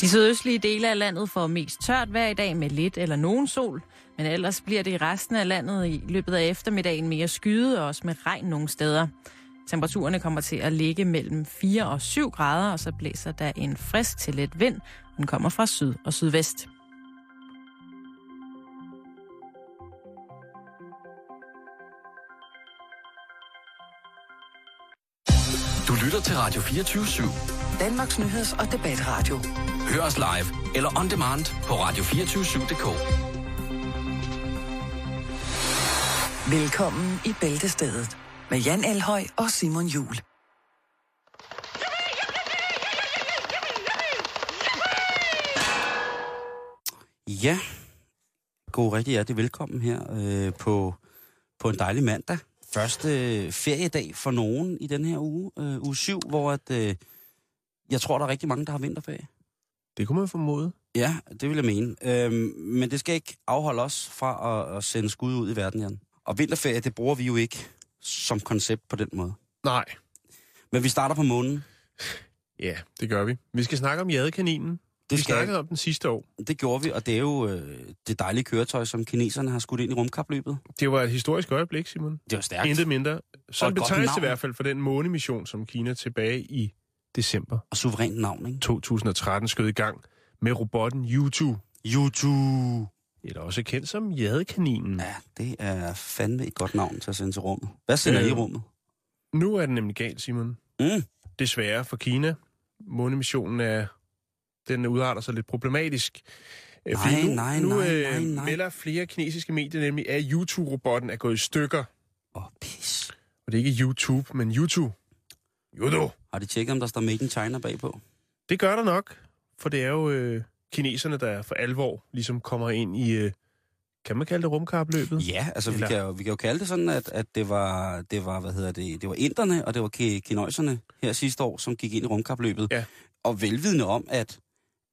De sydøstlige dele af landet får mest tørt hver i dag med lidt eller nogen sol, men ellers bliver det i resten af landet i løbet af eftermiddagen mere skyet og også med regn nogle steder. Temperaturerne kommer til at ligge mellem 4 og 7 grader, og så blæser der en frisk til let vind. Den kommer fra syd og sydvest. Du lytter til Radio 24 /7. Danmarks nyheds- og debatradio. Hør os live eller on demand på radio247.dk. Velkommen i Bæltestedet med Jan Elhøj og Simon Jul. Ja, god rigtig hjertelig velkommen her øh, på, på en dejlig mandag. Første feriedag for nogen i den her uge, øh, uge 7, hvor at, øh, jeg tror, der er rigtig mange, der har vinterferie. Det kunne man formode. Ja, det vil jeg mene. Øhm, men det skal ikke afholde os fra at, at sende skud ud i verden, Jan. Og vinterferie, det bruger vi jo ikke som koncept på den måde. Nej. Men vi starter på månen. Ja, det gør vi. Vi skal snakke om jadekaninen. Det vi skal snakkede om den sidste år. Det gjorde vi, og det er jo øh, det dejlige køretøj, som kineserne har skudt ind i rumkapløbet. Det var et historisk øjeblik, Simon. Det var stærkt. Intet mindre. Så Og en et godt betegnelse i hvert fald for den månemission, som Kina tilbage i december Og suverænt navn, ikke? 2013 skød i gang med robotten Yutu. YouTube. Eller også kendt som jadekaninen. Ja, det er fandme et godt navn til at sende til rummet. Hvad sender Øh. I i rummet? Nu er den nemlig galt, Simon. Mm. Desværre for Kina. Månemissionen er, den udarter sig lidt problematisk. Øh, fordi Nej, nu, nej, nu nej, øh, nej, nej. melder flere kinesiske medier nemlig, at YouTube-robotten er gået i stykker. Åh, oh, pis. Og det er ikke YouTube, men YouTube. Judo. Har de tjekket, om der står Made in China bagpå? Det gør der nok, for det er jo øh, kineserne, der for alvor ligesom kommer ind i, øh, kan man kalde det rumkapløbet? Ja, altså vi Eller- kan, jo, vi kan jo kalde det sådan, at, at det var, det var, hvad hedder det, det var inderne, og det var ki- kinøjserne her sidste år, som gik ind i rumkapløbet. Ja. Og velvidende om, at,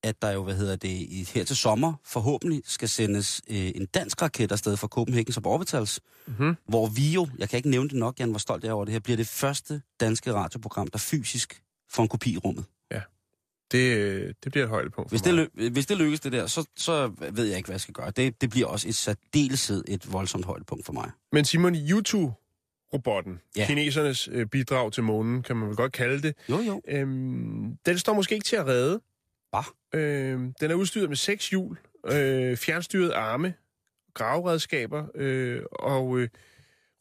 at der jo, hvad hedder det, i, her til sommer forhåbentlig skal sendes øh, en dansk raket afsted fra Copenhagen Suborbitals, Mm-hmm. hvor vi jo, jeg kan ikke nævne det nok, Jan, hvor stolt jeg er over det her, bliver det første danske radioprogram, der fysisk får en kopi i rummet. Det, øh, det bliver et højdepunkt Hvis det, lø- hvis det lykkes det der, så, så ved jeg ikke, hvad jeg skal gøre. Det, det bliver også et særdeleshed et voldsomt højdepunkt for mig. Men Simon, YouTube-robotten, Ja. ja. kinesernes øh, bidrag til månen, kan man vel godt kalde det, Jo, jo. øhm, den står måske ikke til at redde. Hva? Øhm, den er udstyret med seks hjul, øh, fjernstyret arme, graveredskaber, øh, og øh,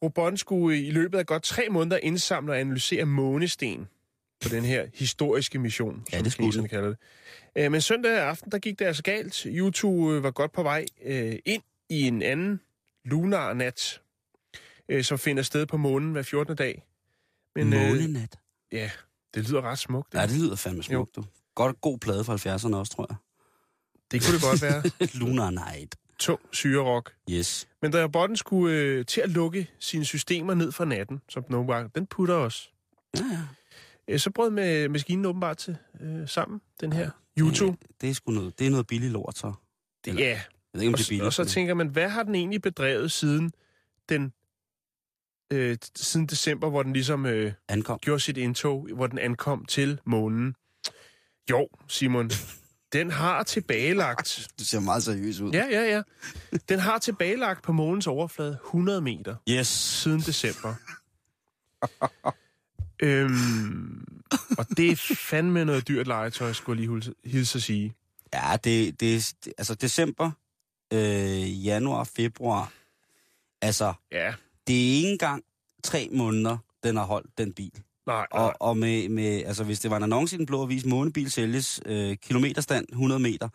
robotten skulle i løbet af godt tre måneder indsamle og analysere månesten på den her historiske mission, Ja, som det skulle kalder det. Øh, men søndag aften, der gik det altså galt. YouTube øh, var godt på vej øh, ind i en anden lunar nat, øh, som finder sted på månen hver 14. dag. Men, øh, Månenat. ja, det lyder ret smukt. Ja, ikke? det lyder fandme smukt, du. Godt, god plade fra 70'erne også, tror jeg. det kunne det godt være. Lunar Night. Tung syrerok. Yes. Men da robotten skulle øh, til at lukke sine systemer ned for natten, som den gange, den putter os, Ja, ja. øh, så brød med maskinen åbenbart til, øh, sammen, den her YouTube. Det, det er sgu noget, det er noget billigt lort, så. eller- Ja, Jeg ved ikke, om og, det er billigt. og så men- tænker man, hvad har den egentlig bedrevet siden den øh, siden december, hvor den ligesom øh, Ankom. gjorde sit indtog, hvor den ankom til månen? Jo, Simon, den har tilbagelagt Det ser meget seriøst ud. Ja, ja, ja. Den har tilbagelagt på månens overflade 100 meter Yes. siden december. øhm, og det er fandme noget dyrt legetøj, skulle jeg lige hilse- at sige. Ja, det, det, er- det altså december, øh, januar, februar. Altså, Ja, det er ikke engang tre måneder, den har holdt, den bil. Nej, nej. Og, og med, med, altså, hvis det var en annonce i den blå avis, månebil sælges, øh, kilometerstand 100 meter,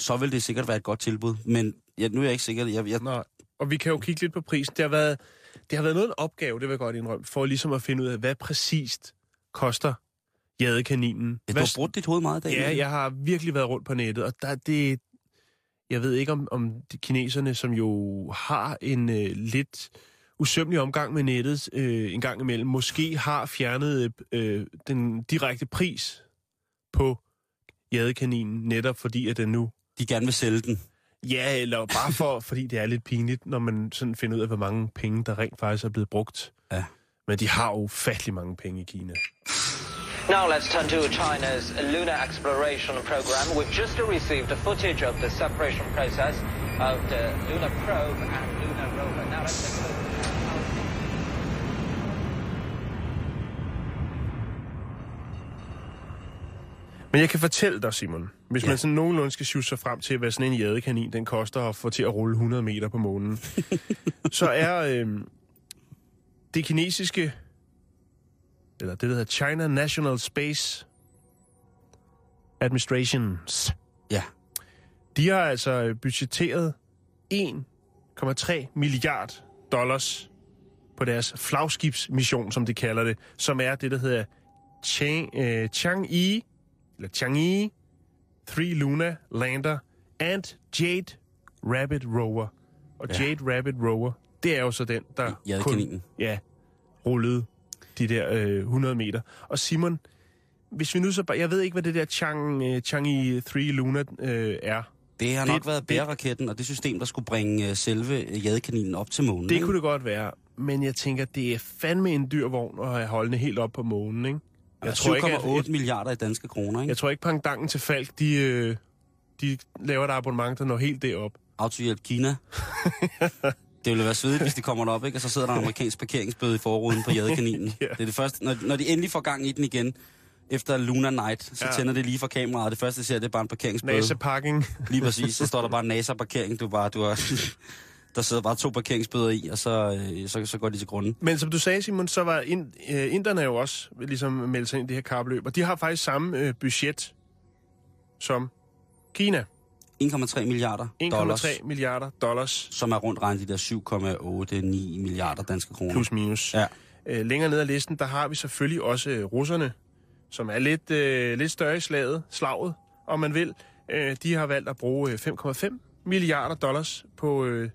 så vil det sikkert være et godt tilbud. Men ja, nu er jeg ikke sikker. Jeg, jeg, nej. Og vi kan jo kigge lidt på prisen. Det har været, det har været noget en opgave, det vil jeg godt indrømme, for ligesom at finde ud af, hvad præcist koster jadekaninen. jeg, du har brugt dit hoved meget i dag. Ja, jeg har virkelig været rundt på nettet, og der det... Jeg ved ikke, om, om de kineserne, som jo har en øh, lidt usømmelig omgang med nettet øh, en gang imellem, måske har fjernet øh, den direkte pris på jadekaninen, netop fordi, at den nu... De gerne vil sælge den. Ja, eller bare for, fordi det er lidt pinligt, når man sådan finder ud af, hvor mange penge, der rent faktisk er blevet brugt. Ja. Men de har jo ufattelig mange penge i Kina. Now let's turn to China's lunar exploration program. We've just received the footage of the separation process of the lunar probe and lunar rover. Now let's Men jeg kan fortælle dig, Simon, hvis Ja. man sådan nogenlunde skal sjusse sig frem til, hvad sådan en jadekanin, den koster at få til at rulle 100 meter på månen, så er øh, det kinesiske, eller det, der hedder China National Space Administrations, Ja. de har altså budgetteret 1,3 milliard dollars på deres flagskibsmission, som de kalder det, som er det, der hedder Chang, øh, Chang'e, eller Chang'e 3 Luna Lander and Jade Rabbit Rover. Og Ja. ja. Jade Rabbit Rover, det er jo så den, der Jadekaninen. ja, rullede de der øh, 100 meter. Og Simon, hvis vi nu så bare... Jeg ved ikke, hvad det der Chang, øh, Chang'e 3 Luna øh, er. Det har Det- nok været bæreraketten og det system, der skulle bringe øh, selve jadekaninen op til månen. Det ikke? kunne det godt være, men jeg tænker, det er fandme en dyr vogn at have holdende helt op på månen, ikke? Jeg tror, ikke, at, 7,8 milliarder i danske kroner, ikke? jeg tror ikke, pangdangen til Falk, de, øh, de laver et abonnement, der når helt derop. Autohjælp Kina. det ville være svedigt, hvis de kommer derop, ikke? Og så sidder der en amerikansk parkeringsbøde i forruden på jadekaninen. Ja. Det er det første. Når, når de endelig får gang i den igen, efter Lunar Night, så Ja. tænder det lige for kameraet. Det første, de ser, det er bare en parkeringsbøde. NASA-parking. Lige præcis. Så står der bare NASA-parkering. Du bare, du har, der sidder bare to parkeringsbøder i, og så, øh, så, så går de til grunden. Men som du sagde, Simon, så var ind, øh, inderne jo også ligesom meldt sig ind i det her kapløb, og de har faktisk samme øh, budget som Kina. 1,3 milliarder dollars, 1,3 milliarder dollars som er rundt regnet de der 7,89 milliarder danske kroner. plus minus. Ja. Øh, længere ned ad listen, der har vi selvfølgelig også øh, russerne, som er lidt, øh, lidt større i slaget, slaget, om man vil. Øh, de har valgt at bruge øh, 5,5 milliarder dollars på øh,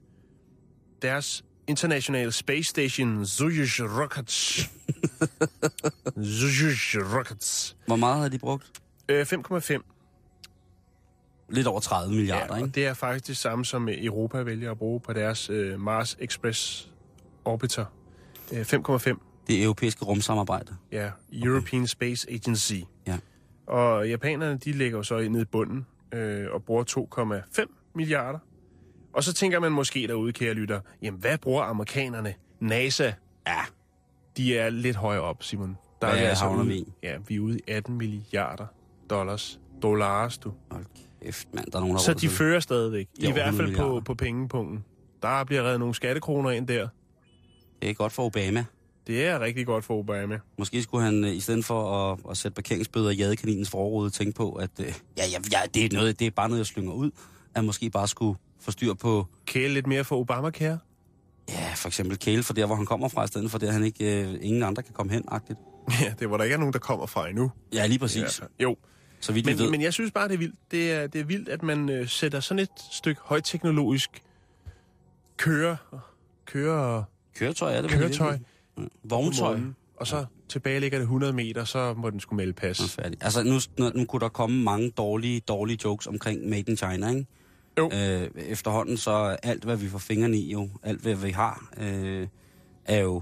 deres internationale space station, Soyuz Rockets. Soyuz Rockets. Hvor meget har de brugt? Øh, 5,5. Lidt over 30 milliarder, Ja, ikke? det er faktisk det samme, som øh, Europa vælger at bruge på deres øh, Mars Express Orbiter. Øh, 5,5. Det europæiske rumsamarbejde. Ja, European Space Agency. Ja. Og japanerne, de ligger jo så ned i bunden øh, og bruger 2,5 milliarder. Og så tænker man måske derude, kære lytter, jamen hvad bruger amerikanerne? NASA? Ja. De er lidt højere op, Simon. Der Hvad vi altså havner ude, vi? Ja, vi er ude i 18 milliarder dollars. Dollars, du. Hold kæft, mand. Der er nogen, der Så de fører stadigvæk. I hvert 100 fald på, milliarder. på pengepunkten. Der bliver reddet nogle skattekroner ind der. Det er godt for Obama. Det er rigtig godt for Obama. Måske skulle han, øh, i stedet for at, at sætte parkeringsbøder i jadekaninens forrude, tænke på, at øh, ja, ja, ja, det, er noget, det er bare noget, jeg slynger ud. At måske bare skulle få styr på, Kæle lidt mere for Obamacare. ja, for eksempel Kæle, for der, hvor han kommer fra, i stedet for der, han ikke, øh, ingen andre kan komme hen, agtigt. Ja, det var der ikke er nogen, der kommer fra endnu. Ja, lige præcis. Ja, jo, Så vidt vi ved. men, men jeg synes bare, det er vildt. Det er, det er vildt, at man øh, sætter sådan et stykke højteknologisk kører, kører køretøj er det køretøj på Vogntøj. og så tilbage ligger det 100 meter, så må den skulle melde pas. Altså, nu, nu, nu kunne der komme mange dårlige, dårlige jokes omkring Made in China, ikke? Jo. Øh, efterhånden så alt, hvad vi får fingrene i, jo, alt, hvad vi har, øh, er jo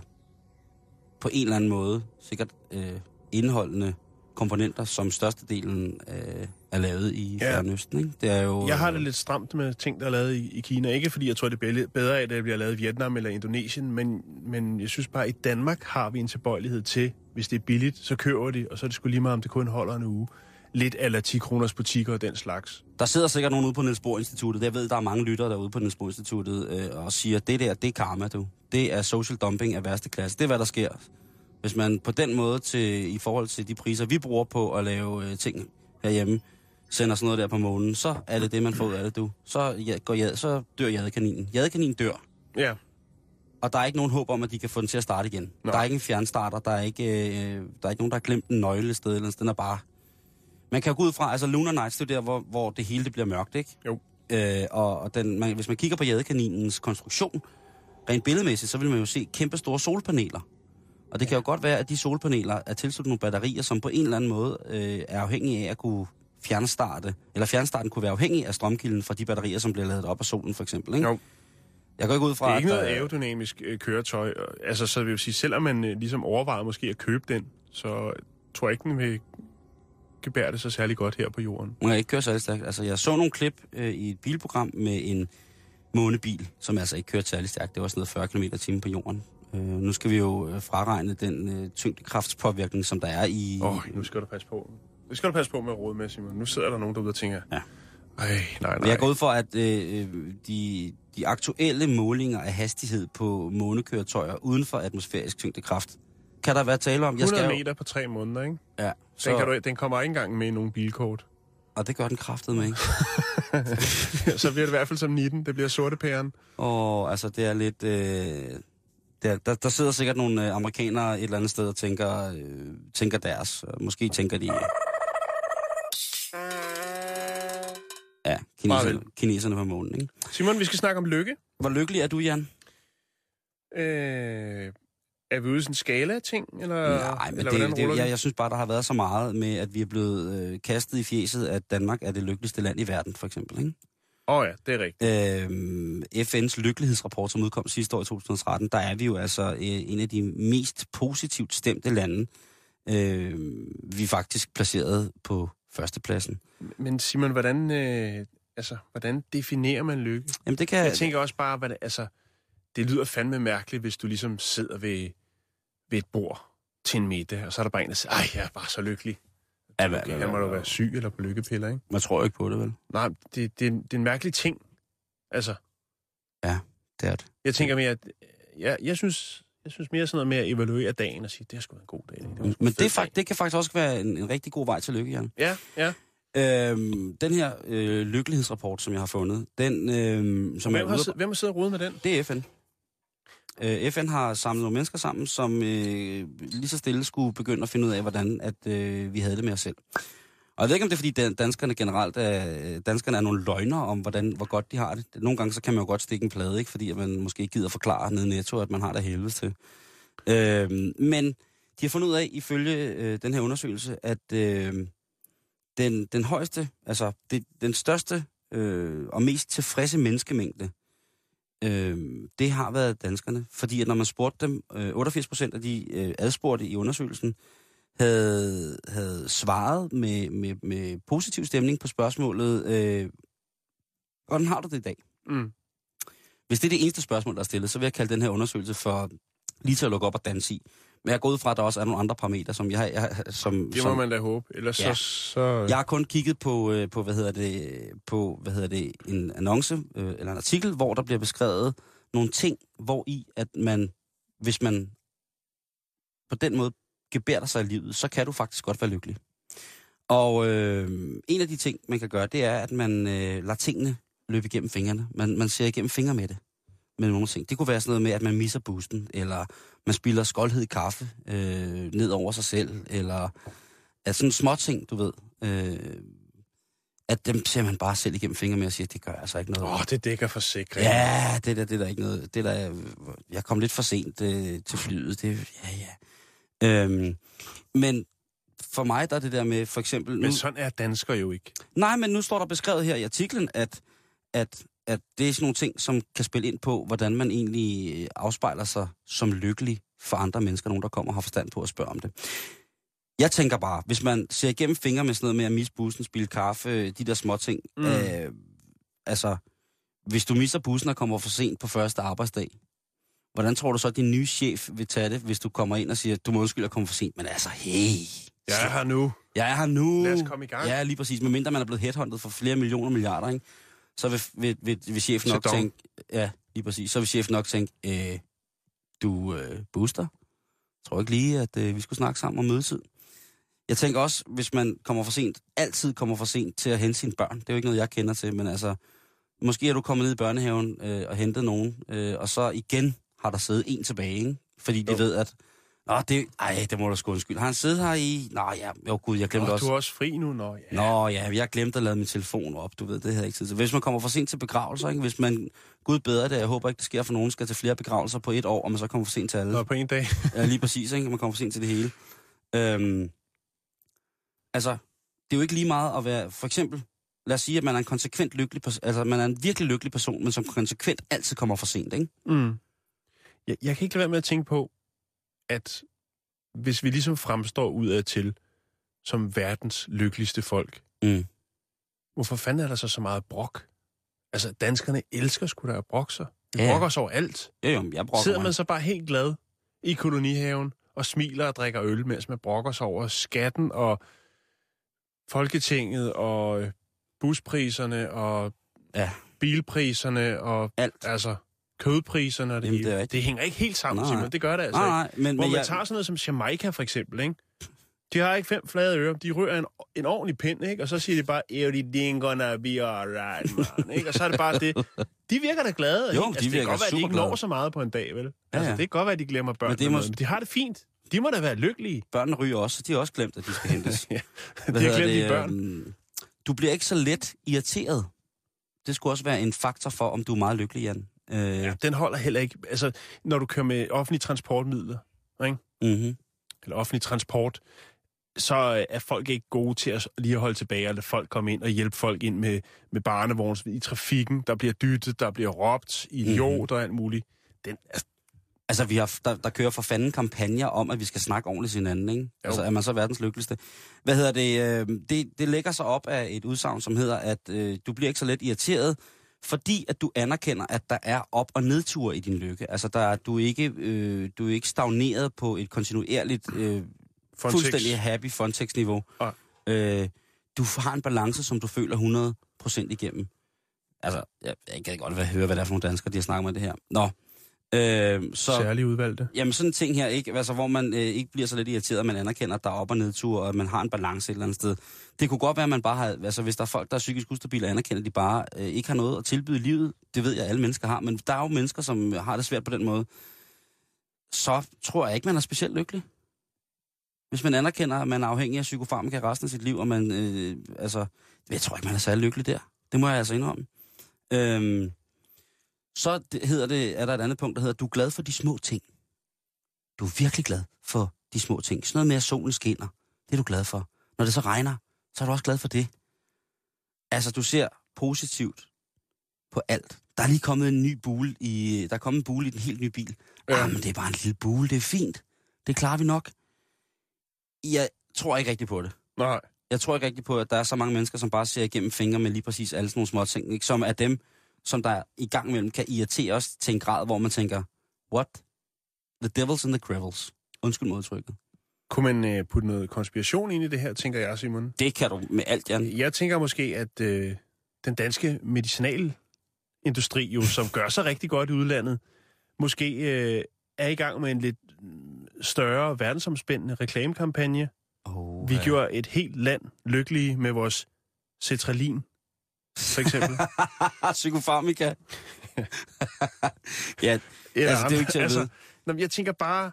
på en eller anden måde sikkert øh, indholdende komponenter, som størstedelen øh, er lavet i Ja. Fjernøsten, ikke? Det er jo... Jeg har det lidt stramt med ting, der er lavet i, i Kina. Ikke fordi jeg tror, det bliver bedre af, at det bliver lavet i Vietnam eller Indonesien, men, men jeg synes bare, at i Danmark har vi en tilbøjelighed til, hvis det er billigt, så køber de, og så er det sgu lige meget, om det kun holder en uge. Lidt eller 10 kroners butikker og den slags. Der sidder sikkert nogen ude på Niels Bohr Instituttet. Jeg ved, der er mange lyttere derude på Niels Bohr Instituttet øh, og siger, det der, det er karma, du. Det er social dumping af værste klasse. Det er, hvad der sker. Hvis man på den måde, til, i forhold til de priser, vi bruger på at lave øh, ting herhjemme, sender sådan noget der på månen, så er det det, man får ud af det, du. Så, ja, går jad, så dør jadekaninen. Jadekaninen dør. Ja, Og der er ikke nogen håb om, at de kan få den til at starte igen. Nå. Der er ikke en fjernstarter, der er ikke, øh, der er ikke nogen, der har glemt en nøgle et sted, eller den er bare... Man kan jo gå ud fra, altså Lunar Nights, det er der, hvor, hvor det hele det bliver mørkt, ikke? Jo. Øh, og og den, man, hvis man kigger på jadekaninens konstruktion, rent billedmæssigt, så vil man jo se kæmpe store solpaneler. Og det kan jo godt være, at de solpaneler er tilsluttet nogle batterier, som på en eller anden måde øh, er afhængige af at kunne fjernstarte, eller fjernstarten kunne være afhængig af strømkilden fra de batterier, som bliver lavet op af solen, for eksempel. Ikke? Jo. Jeg går ikke ud fra, det er ikke noget der- aerodynamisk øh, køretøj. Altså, så vil jeg sige, selvom man øh, ligesom overvejer måske at købe den, så tror ikke, den vil gebære det så særlig godt her på jorden. Må jeg ikke køre særlig stærkt. Altså, jeg så nogle klip øh, i et bilprogram med en månebil, som altså ikke kørte særlig stærkt. Det var sådan noget 40 km timen på jorden. Øh, nu skal vi jo øh, fraregne den øh, tyngdekraftspåvirkning, som der er i... Åh, oh, nu skal du passe på. Nu skal du passe på med at råde med, Simon. Nu sidder der nogen derude og tænker, Ja. ej, nej, nej. jeg går ud for, at øh, øh, de, de aktuelle målinger af hastighed på månekøretøjer uden for atmosfærisk tyngdekraft, kan der være tale om? Jeg 100 skal meter på tre måneder, ikke? Ja, Så... Den, kan du, den kommer ikke engang med i nogen bilkort. og det gør den kraftet med, ikke? så bliver det i hvert fald som 19. Det bliver sorte pæren. Og altså, det er lidt... Øh, der, der, der sidder sikkert nogle øh, amerikanere et eller andet sted og tænker, øh, tænker deres. Måske tænker de... Ja, kineserne, kineserne på månen, ikke? Simon, vi skal snakke om lykke. Hvor lykkelig er du, Jan? Øh, er vi ude i sådan en skala af ting? Eller, Nej, men eller det, hvordan det, jeg, jeg synes bare, der har været så meget med, at vi er blevet øh, kastet i fjeset, at Danmark er det lykkeligste land i verden, for eksempel. Ikke? Åh oh, ja, det er rigtigt. Øhm, FN's lykkelighedsrapport, som udkom sidste år i 2013, der er vi jo altså øh, en af de mest positivt stemte lande. Øh, vi er faktisk placeret på førstepladsen. Men Simon, hvordan, øh, altså, hvordan definerer man lykke? Jamen det kan... Jeg tænker også bare, hvad det, altså, det lyder fandme mærkeligt, hvis du ligesom sidder ved, ved et bord til en middag, og så er der bare en, der siger, ej, jeg er bare så lykkelig. Ja, hvad, Okay, han må jo være syg eller på lykkepiller, ikke? Man tror ikke på det, vel? Nej, det, det, er en- det er en mærkelig ting. Altså, Det er det. jeg tænker mere, at jeg, jeg, synes, jeg synes mere sådan noget med at evaluere dagen og sige, det er sgu en god dag. Det en Men det, er, dag." fakt, det kan faktisk også være en, en rigtig god vej til lykke, Jan. Ja, ja. Øhm, den her øh, lykkelighedsrapport, som jeg har fundet, den, øh, som Hvem er har, ude hvem har siddet og rodet med den? Det er FN. Øh, FN har samlet nogle mennesker sammen, som øh, lige så stille skulle begynde at finde ud af, hvordan at, øh, vi havde det med os selv. Og jeg ved ikke, om det er, fordi danskerne generelt er, øh, danskerne er nogle løgner om, hvordan, hvor godt de har det. Nogle gange så kan man jo godt stikke en plade, ikke? fordi man måske ikke gider forklare nede netto, at man har det helvede til. Øh, men de har fundet ud af, ifølge øh, den her undersøgelse, at øh, den, den højeste, altså det, den største øh, og mest tilfredse menneskemængde, øh, det har været danskerne. Fordi at når man spurgte dem, øh, 88 procent af de øh, adspurgte i undersøgelsen, havde, havde svaret med, med, med positiv stemning på spørgsmålet, øh, hvordan har du det i dag? Mm. Hvis det er det eneste spørgsmål, der er stillet, så vil jeg kalde den her undersøgelse for lige til at lukke op og danse i. Men jeg går ud fra, at der også er nogle andre parametre, som jeg har... Jeg, som, Det må som, man da håbe. Ellers Ja. så... så... jeg har kun kigget på, øh, på, hvad hedder det, på hvad hedder det, en annonce øh, eller en artikel, hvor der bliver beskrevet nogle ting, hvor i at man, hvis man på den måde gebærder sig i livet, så kan du faktisk godt være lykkelig. Og øh, en af de ting, man kan gøre, det er, at man øh, lader tingene løbe igennem fingrene. Man, man ser igennem fingre med det. Med nogle ting. Det kunne være sådan noget med, at man misser boosten, eller man spiller skoldhed i kaffe øh, ned over sig selv, eller at sådan små ting, du ved. Øh, at dem ser man bare selv igennem fingre med og siger, det gør altså ikke noget. Åh, oh, det dækker forsikring. Ja, det der, det der ikke noget. Det der, jeg kom lidt for sent øh, til flyet. Det, ja, ja. Øhm, men for mig der er det der med, for eksempel... Men Nu, sådan er danskere jo ikke. nej, men nu står der beskrevet her i artiklen, at, at, at det er sådan nogle ting, som kan spille ind på, hvordan man egentlig øh, afspejler sig som lykkelig for andre mennesker, nogen der kommer og har forstand på at spørge om det. Jeg tænker bare, hvis man ser igennem fingre med sådan noget med at misse bussen, spille kaffe, de der små ting, mm. øh, altså, hvis du misser bussen og kommer for sent på første arbejdsdag, hvordan tror du så, at din nye chef vil tage det, hvis du kommer ind og siger, du må undskylde at komme for sent, men altså, hey, Jeg er her nu. jeg er her nu. Lad os komme i gang. Ja, lige præcis. Medmindre man er blevet headhunted for flere millioner milliarder, ikke? Så vil, vil, vil, vil chefen nok Sædon. tænke, ja, lige præcis, så vil chefen nok tænke, øh, du øh, booster. Tror ikke lige, at øh, vi skulle snakke sammen om mødetid. Jeg tænker også, hvis man kommer for sent, altid kommer for sent til at hente sine børn. Det er jo ikke noget, jeg kender til, men altså, måske er du kommet ned i børnehaven øh, og hentet nogen, øh, og så igen har der siddet en tilbage, ikke? fordi de Jo. ved, at Nå, det, ej, det må du sgu undskylde. Har han siddet her i... Nå ja, jo gud, jeg glemte Nå, også... du er også fri nu, nå ja. Nå ja, jeg glemte at lade min telefon op, du ved, det havde jeg ikke tid til. Hvis man kommer for sent til begravelser, ikke? hvis man, gud bedre det, jeg håber ikke, det sker for nogen, skal til flere begravelser på et år, og man så kommer for sent til alle. Nå, på en dag. Ja, lige præcis, ikke? Man kommer for sent til det hele. Øhm, altså, det er jo ikke lige meget at være, for eksempel, lad os sige, at man er en konsekvent lykkelig person, altså man er en virkelig lykkelig person, men som konsekvent altid kommer for sent, ikke? Mm. Jeg, jeg kan ikke lade være med at tænke på, at hvis vi ligesom fremstår udad til som verdens lykkeligste folk. Mm. Hvorfor fanden er der så så meget brok? Altså, danskerne elsker sgu da at brokke sig. Vi Ja. ja. brokker os over alt. Jo, jo, jeg brokker Sidder mig. man så bare helt glad i kolonihaven og smiler og drikker øl, mens man brokker sig over skatten og Folketinget og øh, buspriserne og Ja. bilpriserne og Alt. altså kødpriserne og det Jamen, hele. det Det, hænger ikke helt sammen, Nej. Simon. Det gør det altså Nej, ikke. nej, men, Hvor men man jeg, tager sådan noget som Jamaica for eksempel, ikke? De har ikke fem flade ører. De rører en, en ordentlig pind, ikke? Og så siger de bare, everything gonna be alright, man. Ikke? Og så er det bare det. De virker da glade. Jo, ikke? de altså, det virker kan godt være, at de ikke når så meget på en dag, vel? Ja, Altså, ja. det kan godt være, at de glemmer børn. Men det må- men de har det fint. De må da være lykkelige. børnene ryger også, så de har også glemt, at de skal hentes. Ja, Hvad de har glemt de det, børn. øhm, Du bliver ikke så let irriteret. Det skulle også være en faktor for, om du er meget lykkelig, Jan. Øh, Ja, den holder heller ikke. Altså, når du kører med offentlige transportmidler, ikke? mm-hmm. eller offentlig transport, så er folk ikke gode til at lige at holde tilbage og lade folk komme ind og hjælpe folk ind med, med barnevogns i trafikken. Der bliver dyttet, der bliver råbt, idiot Mhm. mm-hmm. og alt muligt. Den, altså, Altså, vi har, der, der kører for fanden kampagner om, at vi skal snakke ordentligt til hinanden, ikke? Jo. Altså, er man så verdens lykkeligste? Hvad hedder det? Øh, det? Det lægger sig op af et udsagn, som hedder, at øh, du bliver ikke så let irriteret, fordi at du anerkender, at der er op- og nedtur i din lykke. Altså, der er, du, er ikke, øh, du er ikke stagneret på et kontinuerligt, øh, Fontex. fuldstændig happy Fontex-niveau. Nej. Øh, du har en balance, som du føler 100% igennem. Altså, jeg, jeg kan godt høre, hvad det er for nogle danskere, de har snakket med det her. Nå. Øh, så, Særligt udvalgte. Jamen sådan en ting her, ikke? Altså, hvor man øh, ikke bliver så lidt irriteret, at man anerkender, at der er op- og nedtur, og at man har en balance et eller andet sted. Det kunne godt være, at man bare har... Altså, hvis der er folk, der er psykisk ustabile, anerkender, at de bare øh, ikke har noget at tilbyde livet. Det ved jeg, at alle mennesker har. Men der er jo mennesker, som har det svært på den måde. Så tror jeg ikke, man er specielt lykkelig. Hvis man anerkender, at man er afhængig af psykofarmaka resten af sit liv, og man... Øh, altså, jeg tror ikke, man er særlig lykkelig der. Det må jeg altså indrømme. Øhm, så hedder det, er der et andet punkt, der hedder, du er glad for de små ting. Du er virkelig glad for de små ting. Sådan noget med, at solen skinner. Det er du glad for. Når det så regner, så er du også glad for det. Altså, du ser positivt på alt. Der er lige kommet en ny bule i, der er kommet en bule i den helt nye bil. Ja. Ah, men det er bare en lille bule, det er fint. Det klarer vi nok. Jeg tror ikke rigtigt på det. Nej. Jeg tror ikke rigtigt på, at der er så mange mennesker, som bare ser igennem fingre med lige præcis alle sådan nogle små ting, ikke? som er dem, som der i gang imellem kan irritere os til en grad, hvor man tænker, what? The devil's in the gravels. Undskyld modtrykket. Kunne man øh, putte noget konspiration ind i det her, tænker jeg, Simon? Det kan du med alt, Jan. Jeg tænker måske, at øh, den danske medicinalindustri, jo, som gør sig rigtig godt i udlandet, måske øh, er i gang med en lidt mm, større verdensomspændende reklamekampagne. Oh, Vi gjorde et helt land lykkelige med vores cetralin, for eksempel. Psykofarmika. ja, Eller Altså, det er jo ikke til at altså, vide. jeg tænker bare...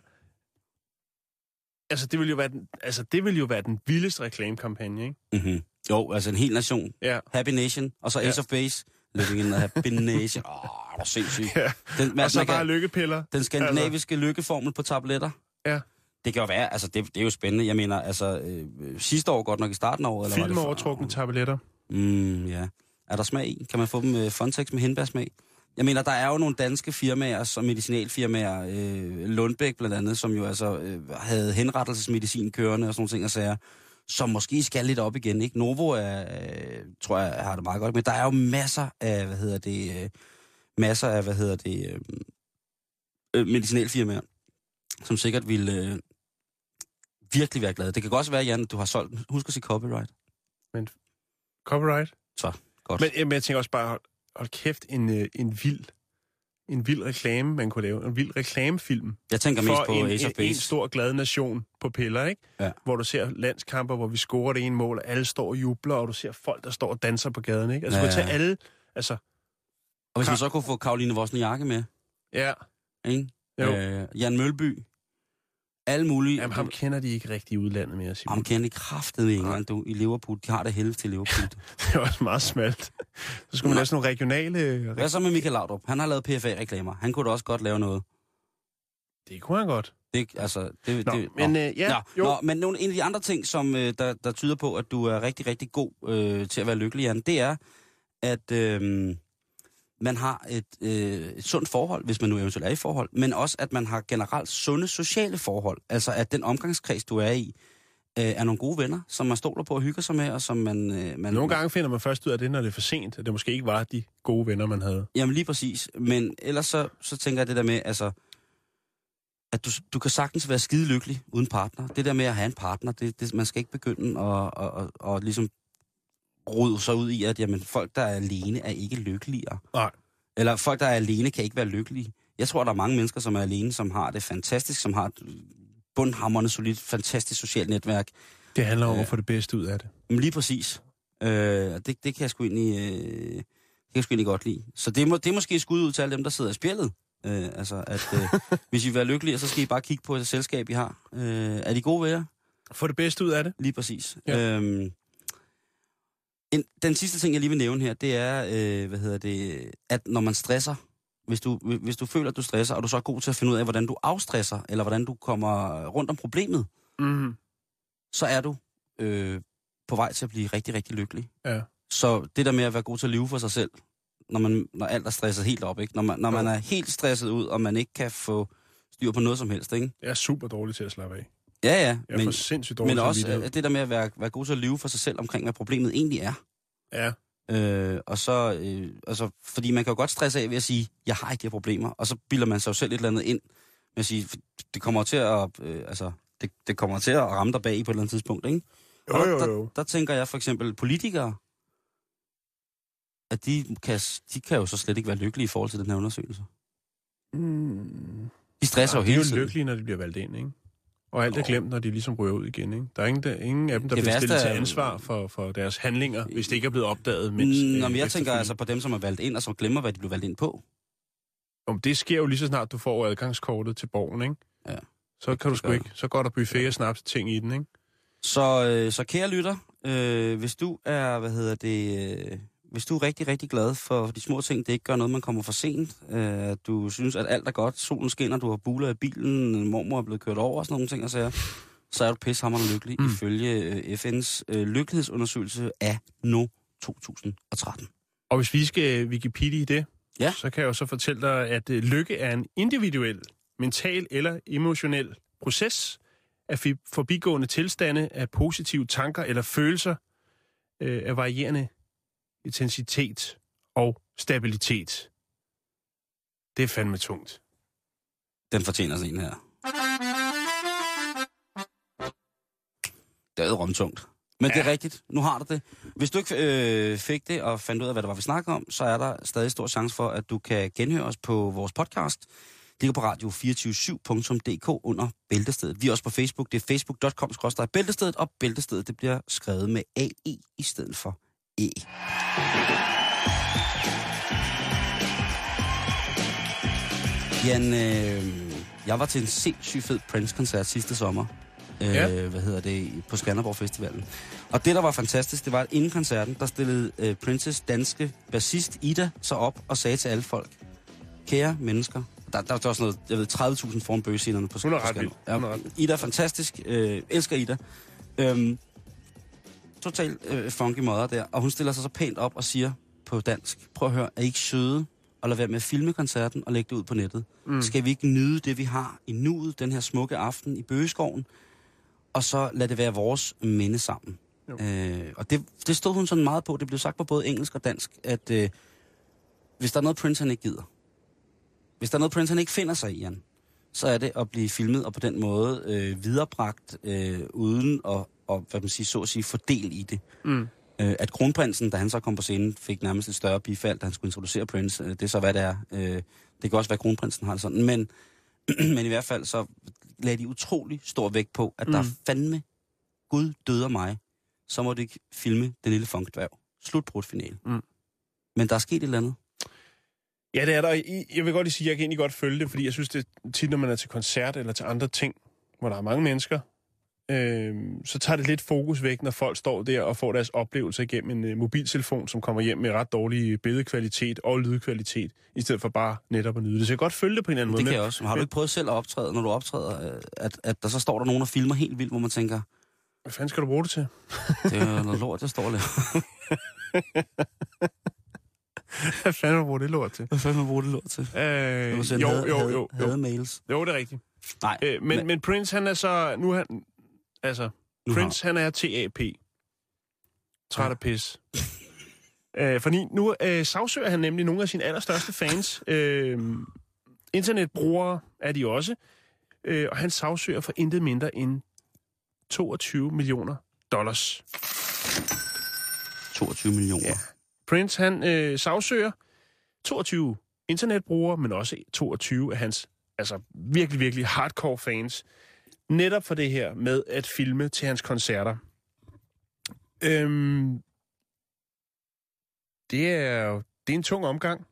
Altså, det vil jo være den, altså, det vil jo være den vildeste reklamekampagne, ikke? mm-hmm. jo, altså en hel nation. Ja. Happy Nation, og så Ace Ja. of Base. Living in the Happy Nation. Åh, oh, hvor sindssygt. ja. Den, Og så man bare kan- lykkepiller. Den skandinaviske altså. lykkeformel på tabletter. Ja. Det kan jo være, altså det, det er jo spændende. Jeg mener, altså øh, sidste år godt nok i starten af året. Eller var det Film før? overtrukne tabletter. Mm, ja. Er der smag i? Kan man få dem med Fontex med hindbærsmag? Jeg mener, der er jo nogle danske firmaer, som medicinalfirmaer, øh, Lundbæk blandt andet, som jo altså øh, havde henrettelsesmedicin kørende og sådan nogle ting og sager, som måske skal lidt op igen, ikke? Novo er, øh, tror jeg, har det meget godt, men der er jo masser af, hvad hedder det, øh, masser af, hvad hedder det, øh, øh, medicinalfirmaer, som sikkert vil øh, virkelig være glade. Det kan godt også være, Jan, at du har solgt den. Husk at sige copyright. Copyright. Så, godt. Men, men jeg tænker også bare, hold, hold kæft, en, øh, en vild en vild reklame, man kunne lave. En vild reklamefilm. Jeg tænker mest på en, Ace of en, en Base. stor glad nation på piller, ikke? Ja. Hvor du ser landskamper, hvor vi scorer det ene mål, og alle står og jubler, og du ser folk, der står og danser på gaden, ikke? Altså, Ja, ja. tage alle... Altså, Og hvis man så kunne få Karoline Wozniacki med, ja. ikke? Jo. Øh, Jan Mølby. Alle mulige. Jamen, ham kender de ikke rigtig i udlandet mere, Simon. ham kender i kraftet i England, du, i Liverpool. De har det helvede til Liverpool. Det er også meget smalt. Så skulle man lave sådan nogle regionale... Hvad så med Michael Laudrup? Han har lavet PFA-reklamer. Han kunne da også godt lave noget. Det kunne han godt. Det, altså, det, Nå, det, men nå. øh, ja, Nå, jo. Nå, men nogle, en af de andre ting, som øh, der, der tyder på, at du er rigtig, rigtig god øh, til at være lykkelig, Jan, det er, at øh, man har et, øh, et sundt forhold, hvis man nu eventuelt er i forhold, men også, at man har generelt sunde sociale forhold. Altså, at den omgangskreds, du er i, øh, er nogle gode venner, som man stoler på og hygger sig med, og som man... Øh, man Nogle gange finder man først ud af det, når det er for sent, at det måske ikke var de gode venner, man havde. Jamen lige præcis. Men ellers så, så tænker jeg det der med, altså, at du, du kan sagtens være skide lykkelig uden partner. Det der med at have en partner, det, det, man skal ikke begynde at, at, at, at ligesom rode sig ud i, at jamen, folk, der er alene, er ikke lykkeligere. Nej. Eller folk, der er alene, kan ikke være lykkelige. Jeg tror, der er mange mennesker, som er alene, som har det fantastisk, som har et bundhammerende, solidt, fantastisk socialt netværk. Det handler om at få det bedste ud af det. Men lige præcis. Øh, det, det kan jeg sgu egentlig, øh, det kan jeg sgu egentlig godt lide. Så det, må, det er måske skud ud til alle dem, der sidder i spjældet. Øh, altså, at øh, hvis I vil være lykkelige, så skal I bare kigge på det selskab, I har. Øh, er de gode ved jer? Få det bedste ud af det. Lige præcis. Ja. Øhm, en, den sidste ting, jeg lige vil nævne her, det er, øh, hvad hedder det, at når man stresser, hvis du, hvis du føler, at du stresser, og du så er god til at finde ud af, hvordan du afstresser, eller hvordan du kommer rundt om problemet, Mm-hmm. så er du øh, på vej til at blive rigtig, rigtig lykkelig. Ja. Så det der med at være god til at leve for sig selv, når, man, når alt er stresset helt op, ikke? Når, man, når man er helt stresset ud, og man ikke kan få styr på noget som helst, ikke? Jeg er super dårlig til at slappe af. Ja, ja, Jeg er men, for sindssygt dårlig men også øh, det der med at være, være god til at leve for sig selv omkring, hvad problemet egentlig er. Ja. Øh, og så, øh, altså, fordi man kan jo godt stresse af ved at sige, jeg har ikke de her problemer, og så bilder man sig jo selv et eller andet ind med at sige, det kommer til at, øh, altså, det, det kommer til at ramme dig bag i på et eller andet tidspunkt, ikke? Jo, Og jo, der, jo. Der, der tænker jeg for eksempel politikere, at de kan, de kan jo så slet ikke være lykkelige i forhold til den her undersøgelse. Mm. De stresser Ja, jo de er hele jo tiden. lykkelige, når de bliver valgt ind, ikke? Og alt er glemt, når de ligesom ryger ud igen, ikke? Der er ingen, der, ingen af dem, der Det bliver stillet til ansvar for, for deres handlinger, hvis det ikke er blevet opdaget, mens... Øh, Nå, men jeg tænker altså på dem, som er valgt ind, og som glemmer, hvad de blev valgt ind på. Om det sker jo lige så snart, du får adgangskortet til borgen, ikke? Ja. Så kan du sgu ikke. Så går der buffet og snaps ting i den, ikke? Så, øh, så kære lytter, øh, hvis du er, hvad hedder det, øh, hvis du er rigtig, rigtig glad for de små ting, det ikke gør noget, man kommer for sent, øh, du synes, at alt er godt, solen skinner, du har buler i bilen, mormor er blevet kørt over og sådan nogle ting, og så, så er du pissehammerende lykkelig, mm. ifølge øh, FN's øh, lykkelighedsundersøgelse af nu 2013. Og hvis vi skal Wikipedia i det, Ja. så kan jeg jo så fortælle dig, at øh, lykke er en individuel, mental eller emotionel proces af forbigående tilstande af positive tanker eller følelser øh, af varierende intensitet og stabilitet. Det er fandme tungt. Den fortjener sådan en her. Det er rumtungt. Men ja. det er rigtigt. Nu har du det. Hvis du ikke øh, fik det og fandt ud af, hvad det var, vi snakkede om, så er der stadig stor chance for, at du kan genhøre os på vores podcast. Det ligger på radio247.dk under Bæltestedet. Vi er også på Facebook. Det er facebook.com-bæltestedet, og Bæltestedet det bliver skrevet med AE i stedet for E. Jan, øh, jeg var til en sindssygt fed Prince-koncert sidste sommer. Øh, Ja. Hvad hedder det? På Skanderborg Festivalen. Og det, der var fantastisk, det var, at inden koncerten, der stillede øh, Princes danske bassist Ida sig op og sagde til alle folk, kære mennesker, der, der, der var sådan noget, jeg ved, 30.000 foran bøgescenerne på, på Skanderborg. vild. Hun er ret Ja, Ida er fantastisk. Øh, elsker Ida. Øhm, total øh, funky mother der. Og hun stiller sig så pænt op og siger på dansk, prøv at høre, er I ikke søde? Og lad være med at filme koncerten og lægge det ud på nettet. Mm. Skal vi ikke nyde det, vi har i nuet, den her smukke aften i Bøgeskoven? Og så lad det være vores minde sammen. Øh, og det, det stod hun sådan meget på. Det blev sagt på både engelsk og dansk, at øh, hvis der er noget, Prince han ikke gider, hvis der er noget, Prince han ikke finder sig i, Jan, så er det at blive filmet og på den måde øh, viderebragt, øh, uden at, og, hvad man siger, så at sige, fordel i det. Mm. Øh, at kronprinsen, da han så kom på scenen, fik nærmest et større bifald, da han skulle introducere Prince. Øh, det er så, hvad det er. Øh, det kan også være, at kronprinsen har det sådan. Men, men i hvert fald så lagde de utrolig stor vægt på, at mm. der er fandme Gud døder mig, så må du ikke filme den lille funkdværg. Slutbrudt finale. Mm. Men der er sket et eller andet. Ja, det er der. Jeg vil godt lige sige, at jeg kan egentlig godt følge det, fordi jeg synes, det er tit, når man er til koncert eller til andre ting, hvor der er mange mennesker, øh, så tager det lidt fokus væk, når folk står der og får deres oplevelser igennem en øh, mobiltelefon, som kommer hjem med ret dårlig billedkvalitet og lydkvalitet, i stedet for bare netop at nyde det. Så jeg kan godt følge det på en eller anden Det måde. kan jeg også. Men har du ikke prøvet selv at optræde, når du optræder, øh, at, at der så står der nogen og filmer helt vildt, hvor man tænker, Hvad fanden skal du bruge det til? det er noget lort, jeg står laver. Hvad fanden du bruge det lort til? Hvad fanden bruger det lort til? Øh, jo, had, jo, jo, Havde jo. mails. Jo, det er rigtigt. Nej, Øh, men, men Prince, han er så... Nu han... Altså, Nu Prince, han er TAP. Træt af pis. Øh, fordi nu øh, sagsøger han nemlig nogle af sine allerstørste fans. Øh, internetbrugere er de også. Øh, og han sagsøger for intet mindre end 22 millioner dollars. 22 millioner. Ja. Prince, han øh, sagsøger 22 internetbrugere, men også 22 af hans altså virkelig, virkelig hardcore fans. Netop for det her med at filme til hans koncerter. Øhm, det er jo det er en tung omgang.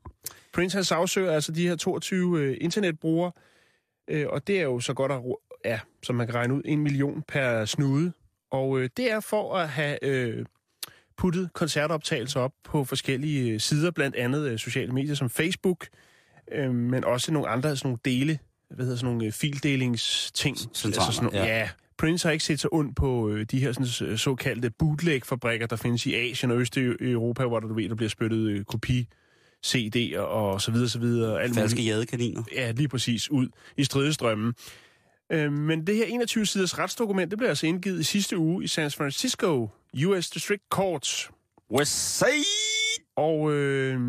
Prince han sagsøger altså de her 22 øh, internetbrugere, øh, og det er jo så godt at, ja, som man kan regne ud, en million per snude. Og øh, det er for at have øh, puttet koncertoptagelser op på forskellige øh, sider, blandt andet øh, sociale medier som Facebook, øh, men også nogle andre sådan nogle dele, hvad hedder sådan nogle øh, fildelingsting. Centraler, sådan, nogle- ja. ja. Prince har ikke set sig ondt på øh, de her sådan, så- såkaldte bootleg-fabrikker, der findes i Asien og Østeuropa, hvor der, du ved, der bliver spyttet øh, kopi CD'er og så videre, så videre. Alt Falske muligt. jadekaniner. Ja, lige præcis ud i stridestrømmen. Øh, men det her 21-siders retsdokument, det blev altså indgivet i sidste uge i San Francisco US District Court. Side! Og øh,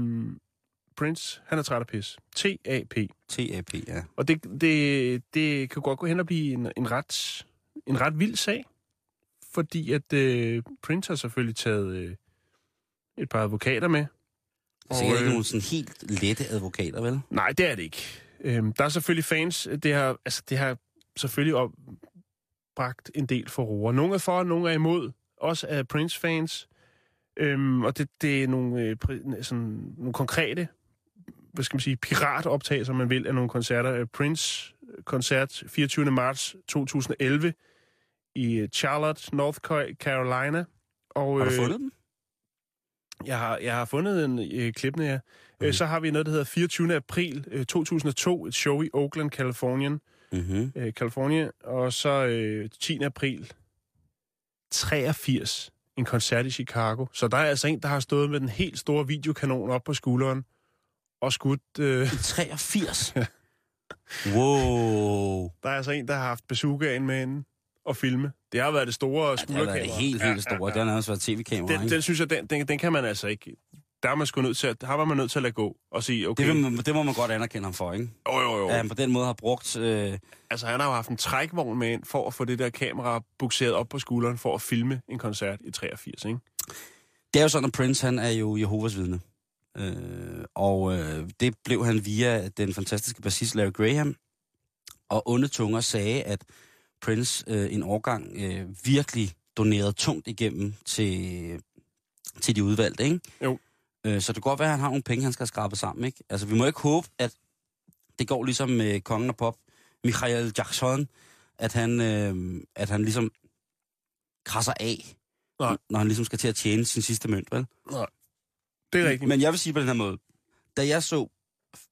Prince, han er træt af pis. T-A-P. TAP, ja. Og det, det, det kan godt gå hen og blive en, en, ret, en ret vild sag. Fordi at øh, Prince har selvfølgelig taget øh, et par advokater med. Sikkert ikke øh, nogen sådan helt lette advokater, vel? Nej, det er det ikke. Øhm, der er selvfølgelig fans, det har, altså, det har selvfølgelig op, bragt en del for Nogle er for, nogle er imod. Også af Prince-fans. Øhm, og det, det er nogle, øh, sådan, nogle konkrete, hvad skal man sige, piratoptagelser, man vil, af nogle koncerter. Øh, Prince-koncert 24. marts 2011 i øh, Charlotte, North Carolina. Og, Har du øh, fundet dem? jeg har, jeg har fundet en øh, klippene, ja. Mm. Øh, så har vi noget, der hedder 24. april øh, 2002, et show i Oakland, Californien, Mhm. øh, California, og så øh, 10. april 83, en koncert i Chicago. Så der er altså en, der har stået med den helt store videokanon op på skulderen og skudt... Øh, 83? wow. der er altså en, der har haft bazookaen med inden og filme. Det har været det store Det har været skulderkamera. det helt, helt store. Det har nærmest været tv-kamera, Den, ikke? den synes jeg, den, den, den kan man altså ikke... Der er man sgu nødt til at, der var man nødt til at lade gå og sige, okay, Det, vil det må man godt anerkende ham for, ikke? jo, jo, jo. At han på den måde har brugt... Øh, Altså, han har jo haft en trækvogn med ind for at få det der kamera bukseret op på skulderen for at filme en koncert i 83, ikke? det er jo sådan, at Prince han er jo Jehovas vidne. Øh, og øh, det blev han via den fantastiske bassist Larry Graham. Og onde tunger sagde, at Prince øh, en årgang øh, virkelig donerede tungt igennem til, til de udvalgte, ikke? Jo. Øh, så det kan godt være, at han har nogle penge, han skal skrabe sammen, ikke? Altså, vi må ikke håbe, at det går ligesom med kongen af pop, Michael Jackson, at han, øh, at han ligesom krasser af, Nej. når han ligesom skal til at tjene sin sidste mønt, vel? Det er rigtigt. Men jeg vil sige på den her måde. Da jeg så,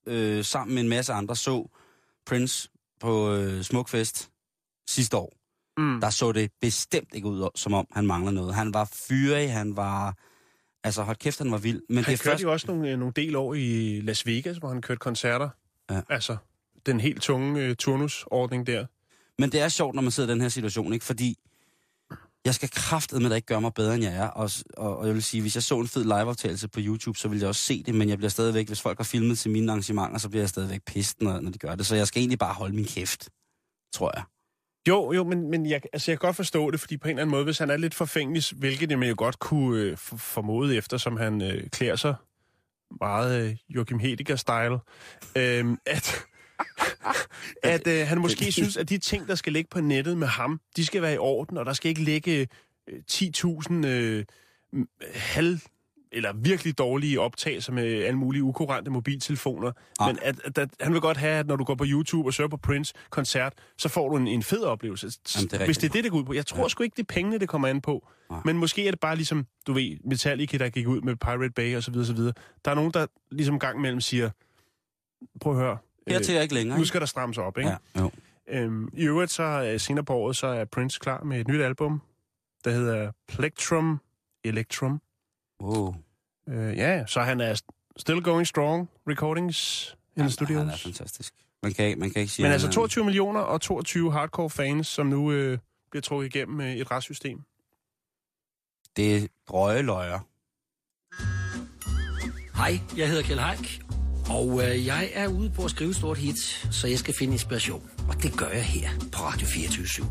øh, sammen med en masse andre, så Prince på øh, Smukfest sidste år, mm. der så det bestemt ikke ud, som om han mangler noget. Han var fyrig, han var... Altså, hold kæft, han var vild. Men han det er kørte først... jo også nogle, øh, nogle del år i Las Vegas, hvor han kørte koncerter. Ja. Altså, den helt tunge øh, turnusordning der. Men det er sjovt, når man sidder i den her situation, ikke? Fordi jeg skal kraftet med, at ikke gøre mig bedre, end jeg er. Og, og, og jeg vil sige, hvis jeg så en fed liveoptagelse på YouTube, så vil jeg også se det, men jeg bliver stadigvæk, hvis folk har filmet til mine arrangementer, så bliver jeg stadigvæk pist, når, når de gør det. Så jeg skal egentlig bare holde min kæft, tror jeg. Jo, jo, men, men jeg, altså, jeg kan godt forstå det, fordi på en eller anden måde, hvis han er lidt forfængelig, hvilket jeg jo godt kunne øh, for- formode efter, som han øh, klæder sig meget øh, Joachim Hediger-style, øh, at, at øh, han måske synes, at de ting, der skal ligge på nettet med ham, de skal være i orden, og der skal ikke ligge øh, 10.000 øh, halv eller virkelig dårlige optagelser med alle mulige ukurante mobiltelefoner. Ej. Men at, at, at, han vil godt have, at når du går på YouTube og søger på Prince-koncert, så får du en, en fed oplevelse. Jamen, det er Hvis det er det, det går ud på. Jeg tror Ja. sgu ikke, det er pengene, det kommer an på. Nej. Men måske er det bare ligesom, du ved, Metallica, der gik ud med Pirate Bay og så videre, så videre. Der er nogen, der ligesom gang imellem siger, prøv at høre, Hertil er jeg ikke længere, nu skal der strammes op, ikke? Ja, jo. Øhm, I øvrigt så øh, senere på året, så er Prince klar med et nyt album, der hedder Plectrum Electrum. Wow. Øh, ja, så han er st- still going strong, recordings in the Han, han studios. er fantastisk. Man kan, man kan ikke sige... Men altså han er- 22 millioner og 22 hardcore fans, som nu øh, bliver trukket igennem øh, et retssystem. Det er drøje løjer. Hej, jeg hedder Kjell Haik, og øh, jeg er ude på at skrive et stort hit, så jeg skal finde inspiration. Og det gør jeg her på Radio 24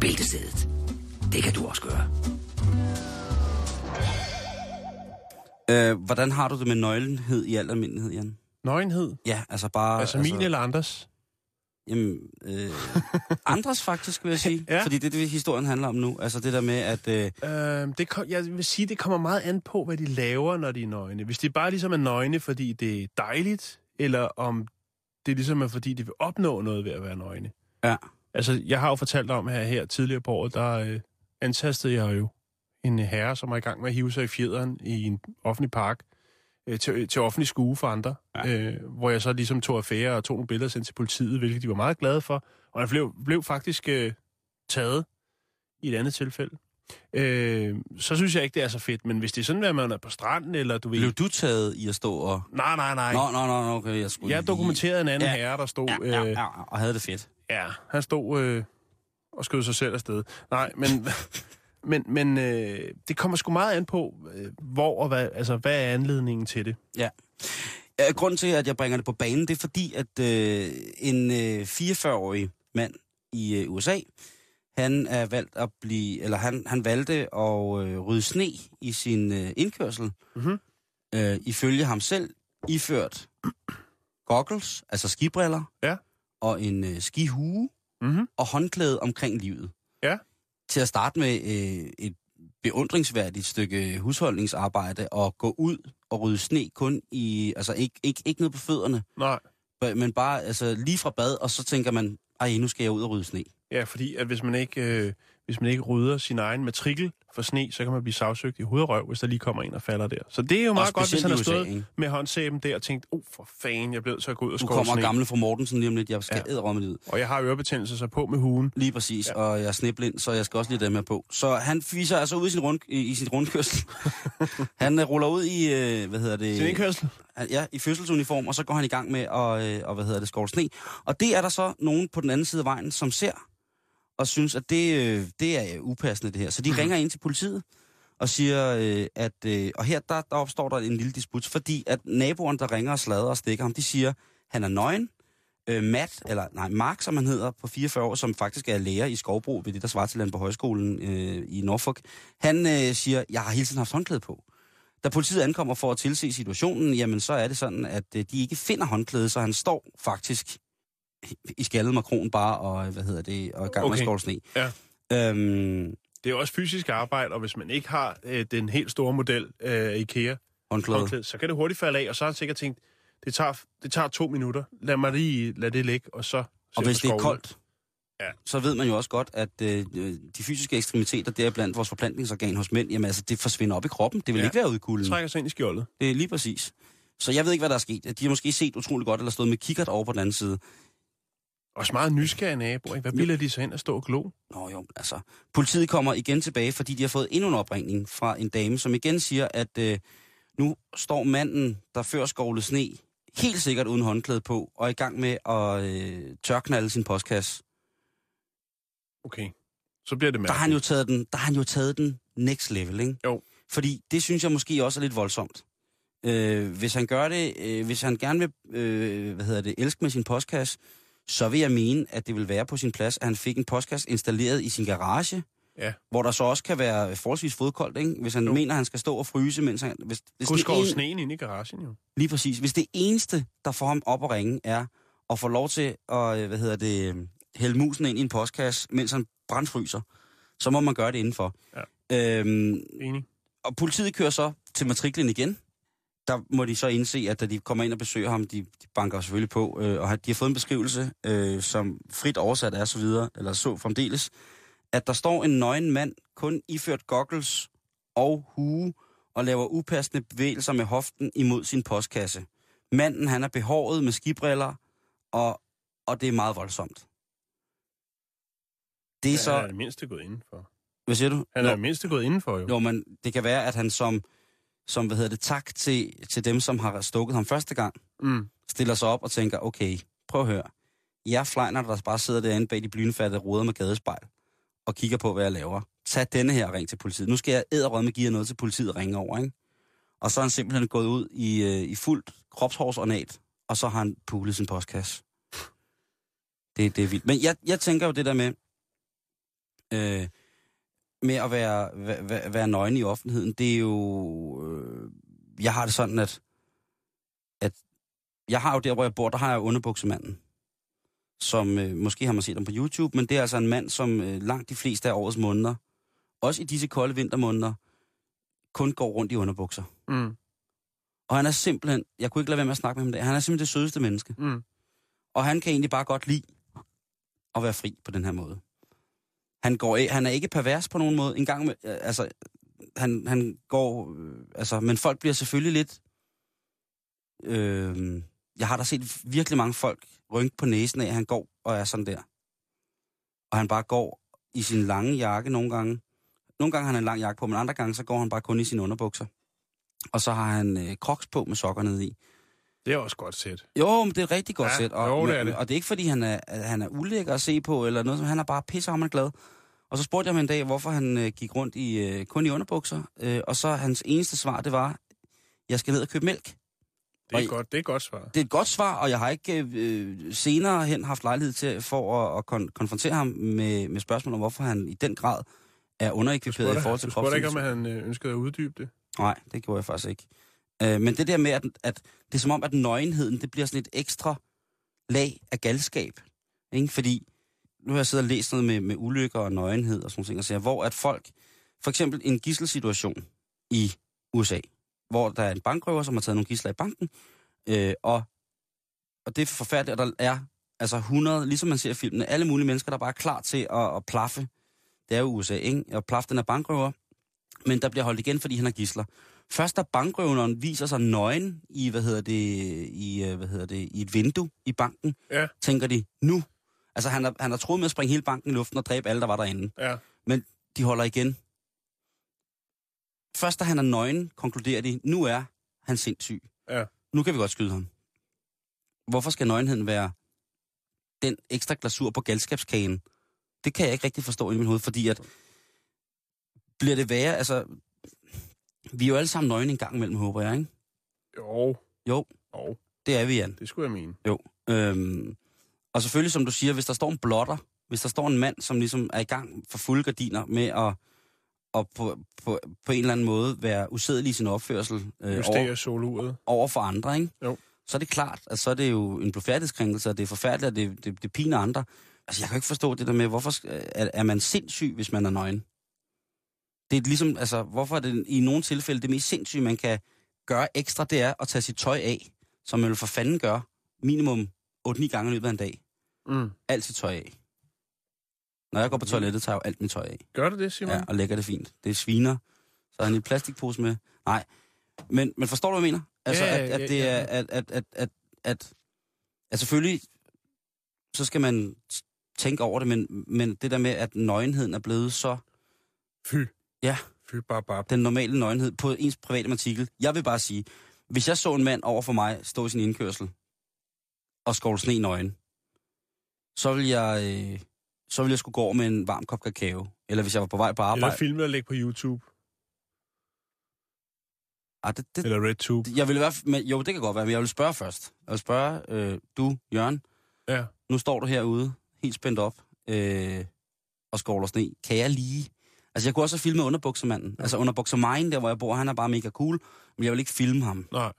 Bæltestedet. Det kan du også gøre. Øh, hvordan har du det med nøglenhed i al almindelighed, Jan? Nøgenhed. Ja, altså bare... Altså min eller andres. Jamen, øh, andres faktisk, vil jeg sige. Ja. Fordi det er det, historien handler om nu. Altså det der med, at... Øh, Øh, det kom, jeg vil sige, det kommer meget an på, hvad de laver, når de er nøgne. Hvis de bare ligesom er nøgne, fordi det er dejligt, eller om det ligesom er, fordi de vil opnå noget ved at være nøgne. Ja. Altså, jeg har jo fortalt om her, her tidligere på året, der øh, antastede jeg jo en herre, som er i gang med at hive sig i fjederen i en offentlig park øh, til, til offentlig skue for andre, ja. øh, hvor jeg så ligesom tog affære og tog nogle billeder og sendte til politiet, hvilket de var meget glade for. Og han blev, blev faktisk øh, taget i et andet tilfælde. Øh, så synes jeg ikke, det er så fedt. Men hvis det er sådan, at man er på stranden, eller du ved... blev du taget i at stå og... Nej, nej, nej. Nå, nå, nå, okay, jeg skulle jeg lige- dokumenterede en anden Ja. herre, der stod... Ja, ja, øh, ja, og havde det fedt. Ja, han stod øh, og skød sig selv afsted. Nej, men, men, men øh, det kommer sgu meget an på, øh, hvor og hvad, altså, hvad er anledningen til det. Ja. Ja, Grunden til, at jeg bringer det på banen, det er fordi, at øh, en øh, 44-årig mand i øh, USA, han er valgt at blive, eller han, han valgte at øh, rydde sne i sin øh, indkørsel. Mhm. Øh, ifølge ham selv iført goggles, altså skibriller, Ja. og en øh, skihue Mm-hmm. og håndklæde omkring livet. Ja. Til at starte med øh, et beundringsværdigt stykke husholdningsarbejde og gå ud og rydde sne kun i, altså ikke, ikke, ikke ned på fødderne, Nej. men bare altså, lige fra bad, og så tænker man, ej, nu skal jeg ud og rydde sne. Ja, fordi at hvis man ikke, øh, hvis man ikke rydder sin egen matrikel for sne, så kan man blive sagsøgt i hoved og røv, hvis der lige kommer en og falder der. Så det er jo meget godt, hvis han har USA, stået ikke? med håndsæben der og tænkt, oh for fanden, jeg blev så gå ud og Nu skåre kommer sne. gamle fru Mortensen lige om lidt, jeg skal Ja. det ud. Og jeg har ørebetændelse, så på med hugen. Lige præcis, Ja. og jeg er sniblind, så jeg skal også lige dem her på. Så han viser altså ud i sin, rund, i, i sin rundkørsel. han uh, ruller ud i, uh, hvad hedder det? Sin indkørsel. Ja, i fødselsuniform, og så går han i gang med at, øh, og, hvad hedder det, skovle sne. Og det er der så nogen på den anden side af vejen, som ser, og synes, at det, øh, det er øh, upassende det her. Så de mm. ringer ind til politiet og siger, øh, at, øh, og her der, der opstår der en lille disput, fordi at naboerne, der ringer og slader og stikker ham, de siger, han er nøgen. Øh, Matt, eller nej, Mark, som han hedder, på 44 år, som faktisk er lærer i Skovbro ved det, der svarer til på højskolen øh, i Norfolk, han øh, siger, jeg har hele tiden haft håndklæde på. Da politiet ankommer for at tilse situationen, jamen så er det sådan, at øh, de ikke finder håndklæde, så han står faktisk i skaldet makron bare og, hvad hedder det, og gang med Okay. skovle sne. Ja. Øhm, Det er også fysisk arbejde, og hvis man ikke har øh, den helt store model øh, IKEA, håndklæde. håndklæde, så kan det hurtigt falde af, og så har han sikkert tænkt, det tager, det tager to minutter, lad mig lige lade det ligge, og så... Og hvis det er koldt, Ja. så ved man jo også godt, at øh, de fysiske ekstremiteter, der blandt vores forplantningsorgan hos mænd, jamen altså, det forsvinder op i kroppen. Det vil Ja. ikke være ude i kulden. trækker sig ind i skjoldet. Det er lige præcis. Så jeg ved ikke, hvad der er sket. De har måske set utrolig godt, eller stået med kikkert over på den anden side. Også meget nysgerrige naboer, ikke? Hvad bilder de sig ind at stå og glo? Nå jo, altså. Politiet kommer igen tilbage, fordi de har fået endnu en opringning fra en dame, som igen siger, at øh, nu står manden, der før skovlede sne, helt sikkert uden håndklæde på, og er i gang med at øh, tørknalde sin postkasse. Okay. Så bliver det Der mærkeligt. har han jo taget den, der har han jo taget den next level, ikke? Jo. Fordi det synes jeg måske også er lidt voldsomt. Øh, hvis han gør det, øh, hvis han gerne vil, øh, hvad hedder det, elske med sin postkasse, så vil jeg mene, at det vil være på sin plads, at han fik en postkasse installeret i sin garage, Ja. hvor der så også kan være forholdsvis fodkoldt, ikke? Hvis han Jo. mener, at han skal stå og fryse, mens han... Hvis, hvis Husk over en- sneen inde i garagen, jo. Lige præcis. Hvis det eneste, der får ham op at ringe, er at få lov til at, øh, hvad hedder det, hælde musen ind i en postkasse, mens han brandfryser, så må man gøre det indenfor. Ja. Øhm, Enig. og politiet kører så til matriklen igen. Der må de så indse, at da de kommer ind og besøger ham, de, de banker selvfølgelig på, øh, og de har fået en beskrivelse, øh, som frit oversat er så videre, eller så fremdeles, at der står en nøgen mand, kun iført goggles og hue, og laver upassende bevægelser med hoften imod sin postkasse. Manden, han er behåret med skibriller, og, og det er meget voldsomt. Det er Ja, så... Han er det mindste gået indenfor. Hvad siger du? Han er det mindste gået indenfor, jo. Jo, men det kan være, at han som, som hvad hedder det, tak til, til dem, som har stukket ham første gang, Mm. stiller sig op og tænker, okay, prøv at høre. Jeg flejner, der bare sidder derinde bag de blynfattede ruder med gadespejl. og kigger på, hvad jeg laver. Tag denne her og ring til politiet. Nu skal jeg æderrød med give noget til politiet og ringe over, ikke? Og så er han simpelthen gået ud i, øh, i fuldt kropshårsornat, og så har han puglet sin postkasse. Det, det er vildt. Men jeg, jeg tænker jo det der med, øh, med at være, være, være nøgen i offentligheden, det er jo... Øh, jeg har det sådan, at, at jeg har jo der, hvor jeg bor, der har jeg underbuksemanden. Som, øh, måske har man set ham på YouTube, men det er altså en mand, som øh, langt de fleste af årets måneder, også i disse kolde vintermåneder, kun går rundt i underbukser. Mm. Og han er simpelthen, jeg kunne ikke lade være med at snakke med ham dag, han er simpelthen det sødeste menneske. Mm. Og han kan egentlig bare godt lide at være fri på den her måde. Han, går, af- han er ikke pervers på nogen måde. En gang med, øh, altså, han, han går, øh, altså, men folk bliver selvfølgelig lidt, øh, jeg har da set virkelig mange folk rynke på næsen af, at han går og er sådan der. Og han bare går i sin lange jakke nogle gange. Nogle gange har han en lang jakke på, men andre gange så går han bare kun i sine underbukser. Og så har han øh, crocs på med sokker nede i. Det er også godt set. Jo, men det er rigtig godt Ja, sæt. Og, jo, det er det. og det er ikke, fordi han er, han er ulækker at se på, eller noget, som han er bare pissehammerende glad. Og så spurgte jeg ham en dag, hvorfor han øh, gik rundt i øh, kun i underbukser. Øh, og så hans eneste svar, det var, jeg skal ned og købe mælk. Det er, Og- godt, det er et godt svar. Det er et godt svar, og jeg har ikke øh, senere hen haft lejlighed til for at, at kon- konfrontere ham med, med spørgsmål om, hvorfor han i den grad er Du underekviperet i forhold til du spurgte ikke, om han øh, ønskede at uddybe det. Nej, det gjorde jeg faktisk ikke. Øh, men det der med, at, at det er som om, at nøgenheden, det bliver sådan et ekstra lag af galskab. Ikke? Fordi nu har jeg siddet og læst noget med, med ulykker og nøgenhed og sådan nogle ting, og siger, hvor at folk, for eksempel en gisselsituation i USA, hvor der er en bankrøver, som har taget nogle gisler i banken, øh, og, og det er forfærdeligt, at der er altså 100, ligesom man ser i filmene, alle mulige mennesker, der bare er klar til at, at plaffe. Det er jo USA, ikke? Og plaffe den her bankrøver, men der bliver holdt igen, fordi han har gisler. Først da bankrøveren viser sig nøgen i, hvad hedder det, i, øh, hvad hedder det, i et vindue i banken, Ja. tænker de, nu. Altså han har, han har troet med at springe hele banken i luften og dræbe alle, der var derinde. Ja. Men de holder igen. Først da han er nøgen, konkluderer de, nu er han sindssyg. Ja. Nu kan vi godt skyde ham. Hvorfor skal nøgenheden være den ekstra glasur på galskabskagen? Det kan jeg ikke rigtig forstå i min hoved, fordi at bliver det værre, altså vi er jo alle sammen nøgne en gang imellem, håber jeg, ikke? Jo. Jo. Jo, Det er vi, Jan. det skulle jeg mene. Jo. Øhm, og selvfølgelig, som du siger, hvis der står en blotter, hvis der står en mand, som ligesom er i gang for fulde gardiner med at, at på, på, på en eller anden måde være usædelig i sin opførsel øh, over, over for andre, ikke? Jo. så er det klart, at så er det jo en blodfærdighedskrænkelse, og det er forfærdeligt, og det, det, det piner andre. Altså, jeg kan ikke forstå det der med, hvorfor er, er man sindssyg, hvis man er nøgen? Det er ligesom, altså, hvorfor er det i nogle tilfælde det mest sindssyge, man kan gøre ekstra, det er at tage sit tøj af, som man vil for fanden gøre minimum 8-9 gange i løbet af en dag. Mm. Alt sit tøj af. Når jeg går på toilettet, tager jeg jo alt mit tøj af. Gør du det, Simon? Ja, og lægger det fint. Det er sviner. Så har han en plastikpose med. Nej. Men, men forstår du, hvad jeg mener? Altså, Ja, at, ja, at det ja. er, at, at, at, at, at, at selvfølgelig, så skal man tænke over det, men, men det der med, at nøgenheden er blevet så, Fy. Ja. Fy bare bare. den normale nøgenhed på ens private matrikel. Jeg vil bare sige, hvis jeg så en mand over for mig stå i sin indkørsel og skovle sne i nøgen, så vil jeg, øh, så vil jeg skulle gå over med en varm kop kakao. Eller hvis jeg var på vej på Eller arbejde. filme og lægge på YouTube. Ah, det, det, Eller RedTube. Jeg vil i hvert fald, men, jo, det kan godt være, men jeg vil spørge først. Jeg vil spørge, øh, du, Jørgen, Ja. nu står du herude, helt spændt op, øh, og skovler sne. Kan jeg lige... Altså, jeg kunne også have filmet underbuksermanden. Altså, underbuksermine, der hvor jeg bor, han er bare mega cool, men jeg vil ikke filme ham. Nej.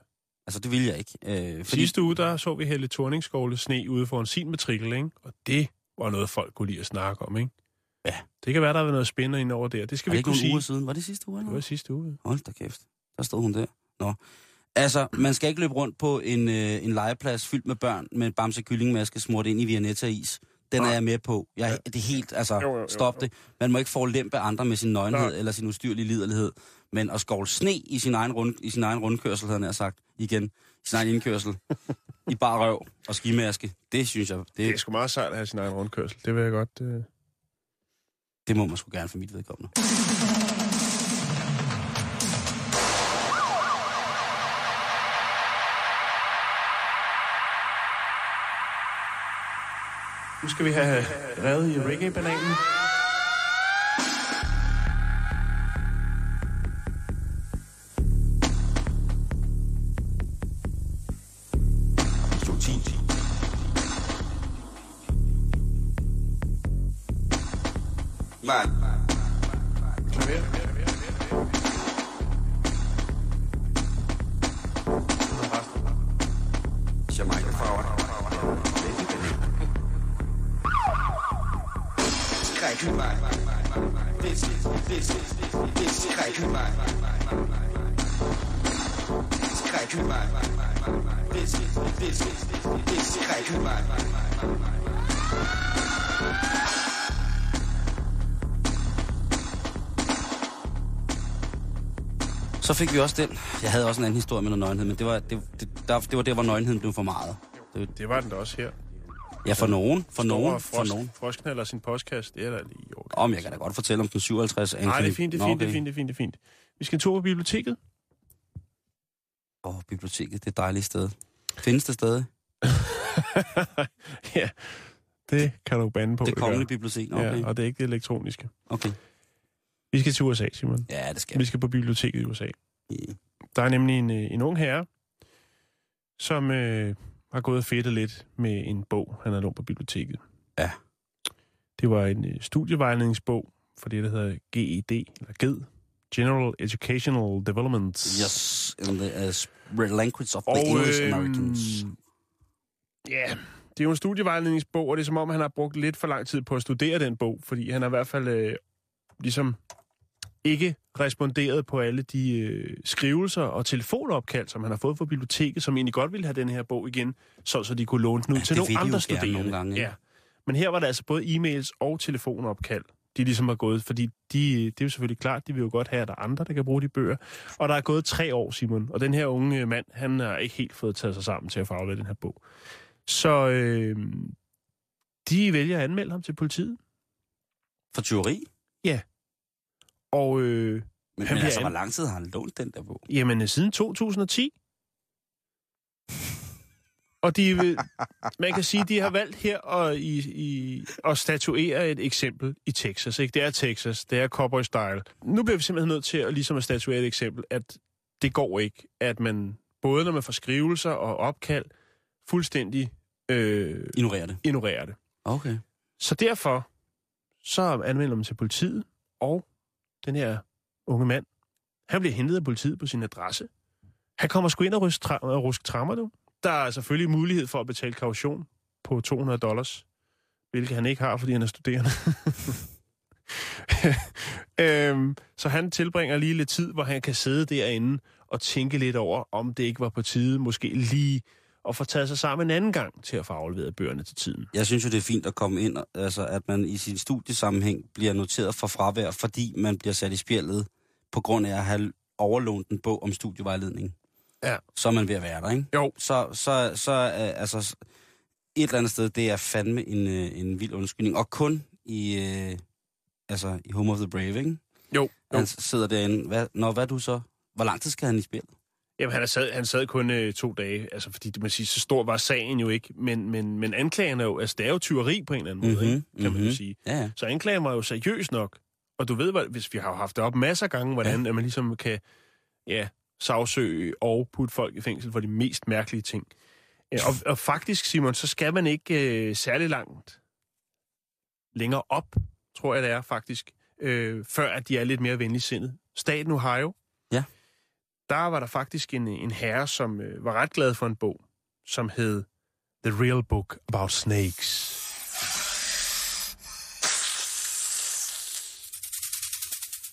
Altså, det vil jeg ikke. Øh, fordi, Sidste uge, der så vi Helle thorning skovle sne ude foran sin matrikel, ikke? Og det var noget, folk kunne lide at snakke om, ikke? Ja. Det kan være, der er noget spændende ind over der. Det skal var vi det ikke kunne sige. siden? Var det sidste uge? Eller? Det var sidste uge. Hold da kæft. Der stod hun der. Nå. Altså, man skal ikke løbe rundt på en, øh, en legeplads fyldt med børn med en bamse kyllingmaske smurt ind i Vianetta-is. Den Nej. er jeg med på. Jeg, er- det er helt, altså, Jo, jo, jo, stop det. Man må ikke forelempe andre med sin nøgenhed Nej. eller sin ustyrlige liderlighed. Men at skovle sne i sin egen, rund, i sin egen rundkørsel, havde jeg nær sagt, igen, i sin egen indkørsel, i bar røv og skimaske, det synes jeg, Det det, er sgu meget sejt at have sin egen rundkørsel. Det vil jeg godt... Øh... det må man sgu gerne for mit vedkommende. Nu skal vi have revet i reggae-bananen. Fik vi også den. Jeg havde også en anden historie med noget nøgenhed, men det var, det, det, der, det var der, hvor nøgenheden blev for meget. Det, Det var den da også her. ja, for nogen. For nogen. Står For og nogen. frosk, frostknaller sin postkasse, det er da lige okay. Om jeg kan da godt fortælle om den 57 Nej, det er fint, det er fint, det er okay. fint, det er fint, det er fint. Vi skal en tur på biblioteket. Åh, oh, biblioteket, det er et dejligt sted. Findes det stadig? ja, det kan du bande på. Det gør. kongelige bibliotek? Okay. Ja, og det er ikke det elektroniske. okay. Vi skal til USA, Simon. Ja, det skal Vi skal på biblioteket i USA. Der er nemlig en, øh, en ung herre, som øh, har gået og fedtet lidt med en bog, han har lånt på biblioteket. Ja. Det var en øh, studievejledningsbog for det, der hedder GED, eller GED, General Educational Development. Yes, in the uh, language of the Og, English øhm, Americans. Ja, det er jo en studievejledningsbog, og det er som om, han har brugt lidt for lang tid på at studere den bog, fordi han har i hvert fald øh, ligesom ikke responderet på alle de øh, skrivelser og telefonopkald, som han har fået fra biblioteket, som egentlig godt ville have den her bog igen, så, så de kunne låne den ud Ja, til nogle andre studerende. nogle gange, ikke? ja. Men her var der altså både e-mails og telefonopkald, de ligesom har gået, fordi de, det er jo selvfølgelig klart, de vil jo godt have, at der er andre, der kan bruge de bøger. Og der er gået tre år, Simon, og den her unge mand, han har ikke helt fået taget sig sammen til at få afleveret den her bog. Så øh, de vælger at anmelde ham til politiet, For teori? Og øh, Men, Han men altså, hvor lang tid har han lånt den der bog? Jamen, øh, siden 2010. Og de, vil- man kan sige, de har valgt her at, i, i, at statuere et eksempel i Texas. Ikke? Det er Texas, det er cowboy style. Nu bliver vi simpelthen nødt til at, ligesom at statuere et eksempel, at det går ikke, at man, både når man får skrivelser og opkald, fuldstændig øh, Ignorer det. ignorerer det. Okay. Så derfor, så anmelder man til politiet, og den her unge mand, han bliver hentet af politiet på sin adresse. Han kommer sgu ind og rusk, tra- og rusk trammer, du. Der er selvfølgelig mulighed for at betale kaution på 200 dollars, hvilket han ikke har, fordi han er studerende. øhm, så han tilbringer lige lidt tid, hvor han kan sidde derinde og tænke lidt over, om det ikke var på tide, måske lige at få taget sig sammen en anden gang til at få afleveret bøgerne til tiden. Jeg synes jo, det er fint at komme ind, altså at man i sin studiesammenhæng bliver noteret for fravær, fordi man bliver sat i spjældet på grund af at have overlånt en bog om studievejledning. Ja. Så er man ved at være der, ikke? Jo. Så, så, så øh, altså, et eller andet sted, det er fandme en, øh, en vild undskyldning. Og kun i, øh, altså, i Home of the Brave, ikke? Jo, jo. Han sidder derinde. Hvad, når hvad du så? Hvor lang tid skal han i spil? Jamen, han, sad, han sad kun øh, to dage, altså fordi man sige, så stor var sagen jo ikke, men, men, men anklagen er jo, altså det er jo tyveri på en eller anden måde, Mhm, ikke? kan man jo mhm. sige. Ja, ja. Så anklagen var jo seriøs nok, og du ved, hvad- hvis vi har haft det op masser af gange, hvordan ja. at man ligesom kan, ja, sagsøge og putte folk i fængsel for de mest mærkelige ting. Og, og faktisk, Simon, så skal man ikke øh, særlig langt længere op, tror jeg det er faktisk, øh, før at de er lidt mere venligsindet. Staten Ohio. Der var der faktisk en, en herre, som øh, var ret glad for en bog, som hed The Real Book About Snakes.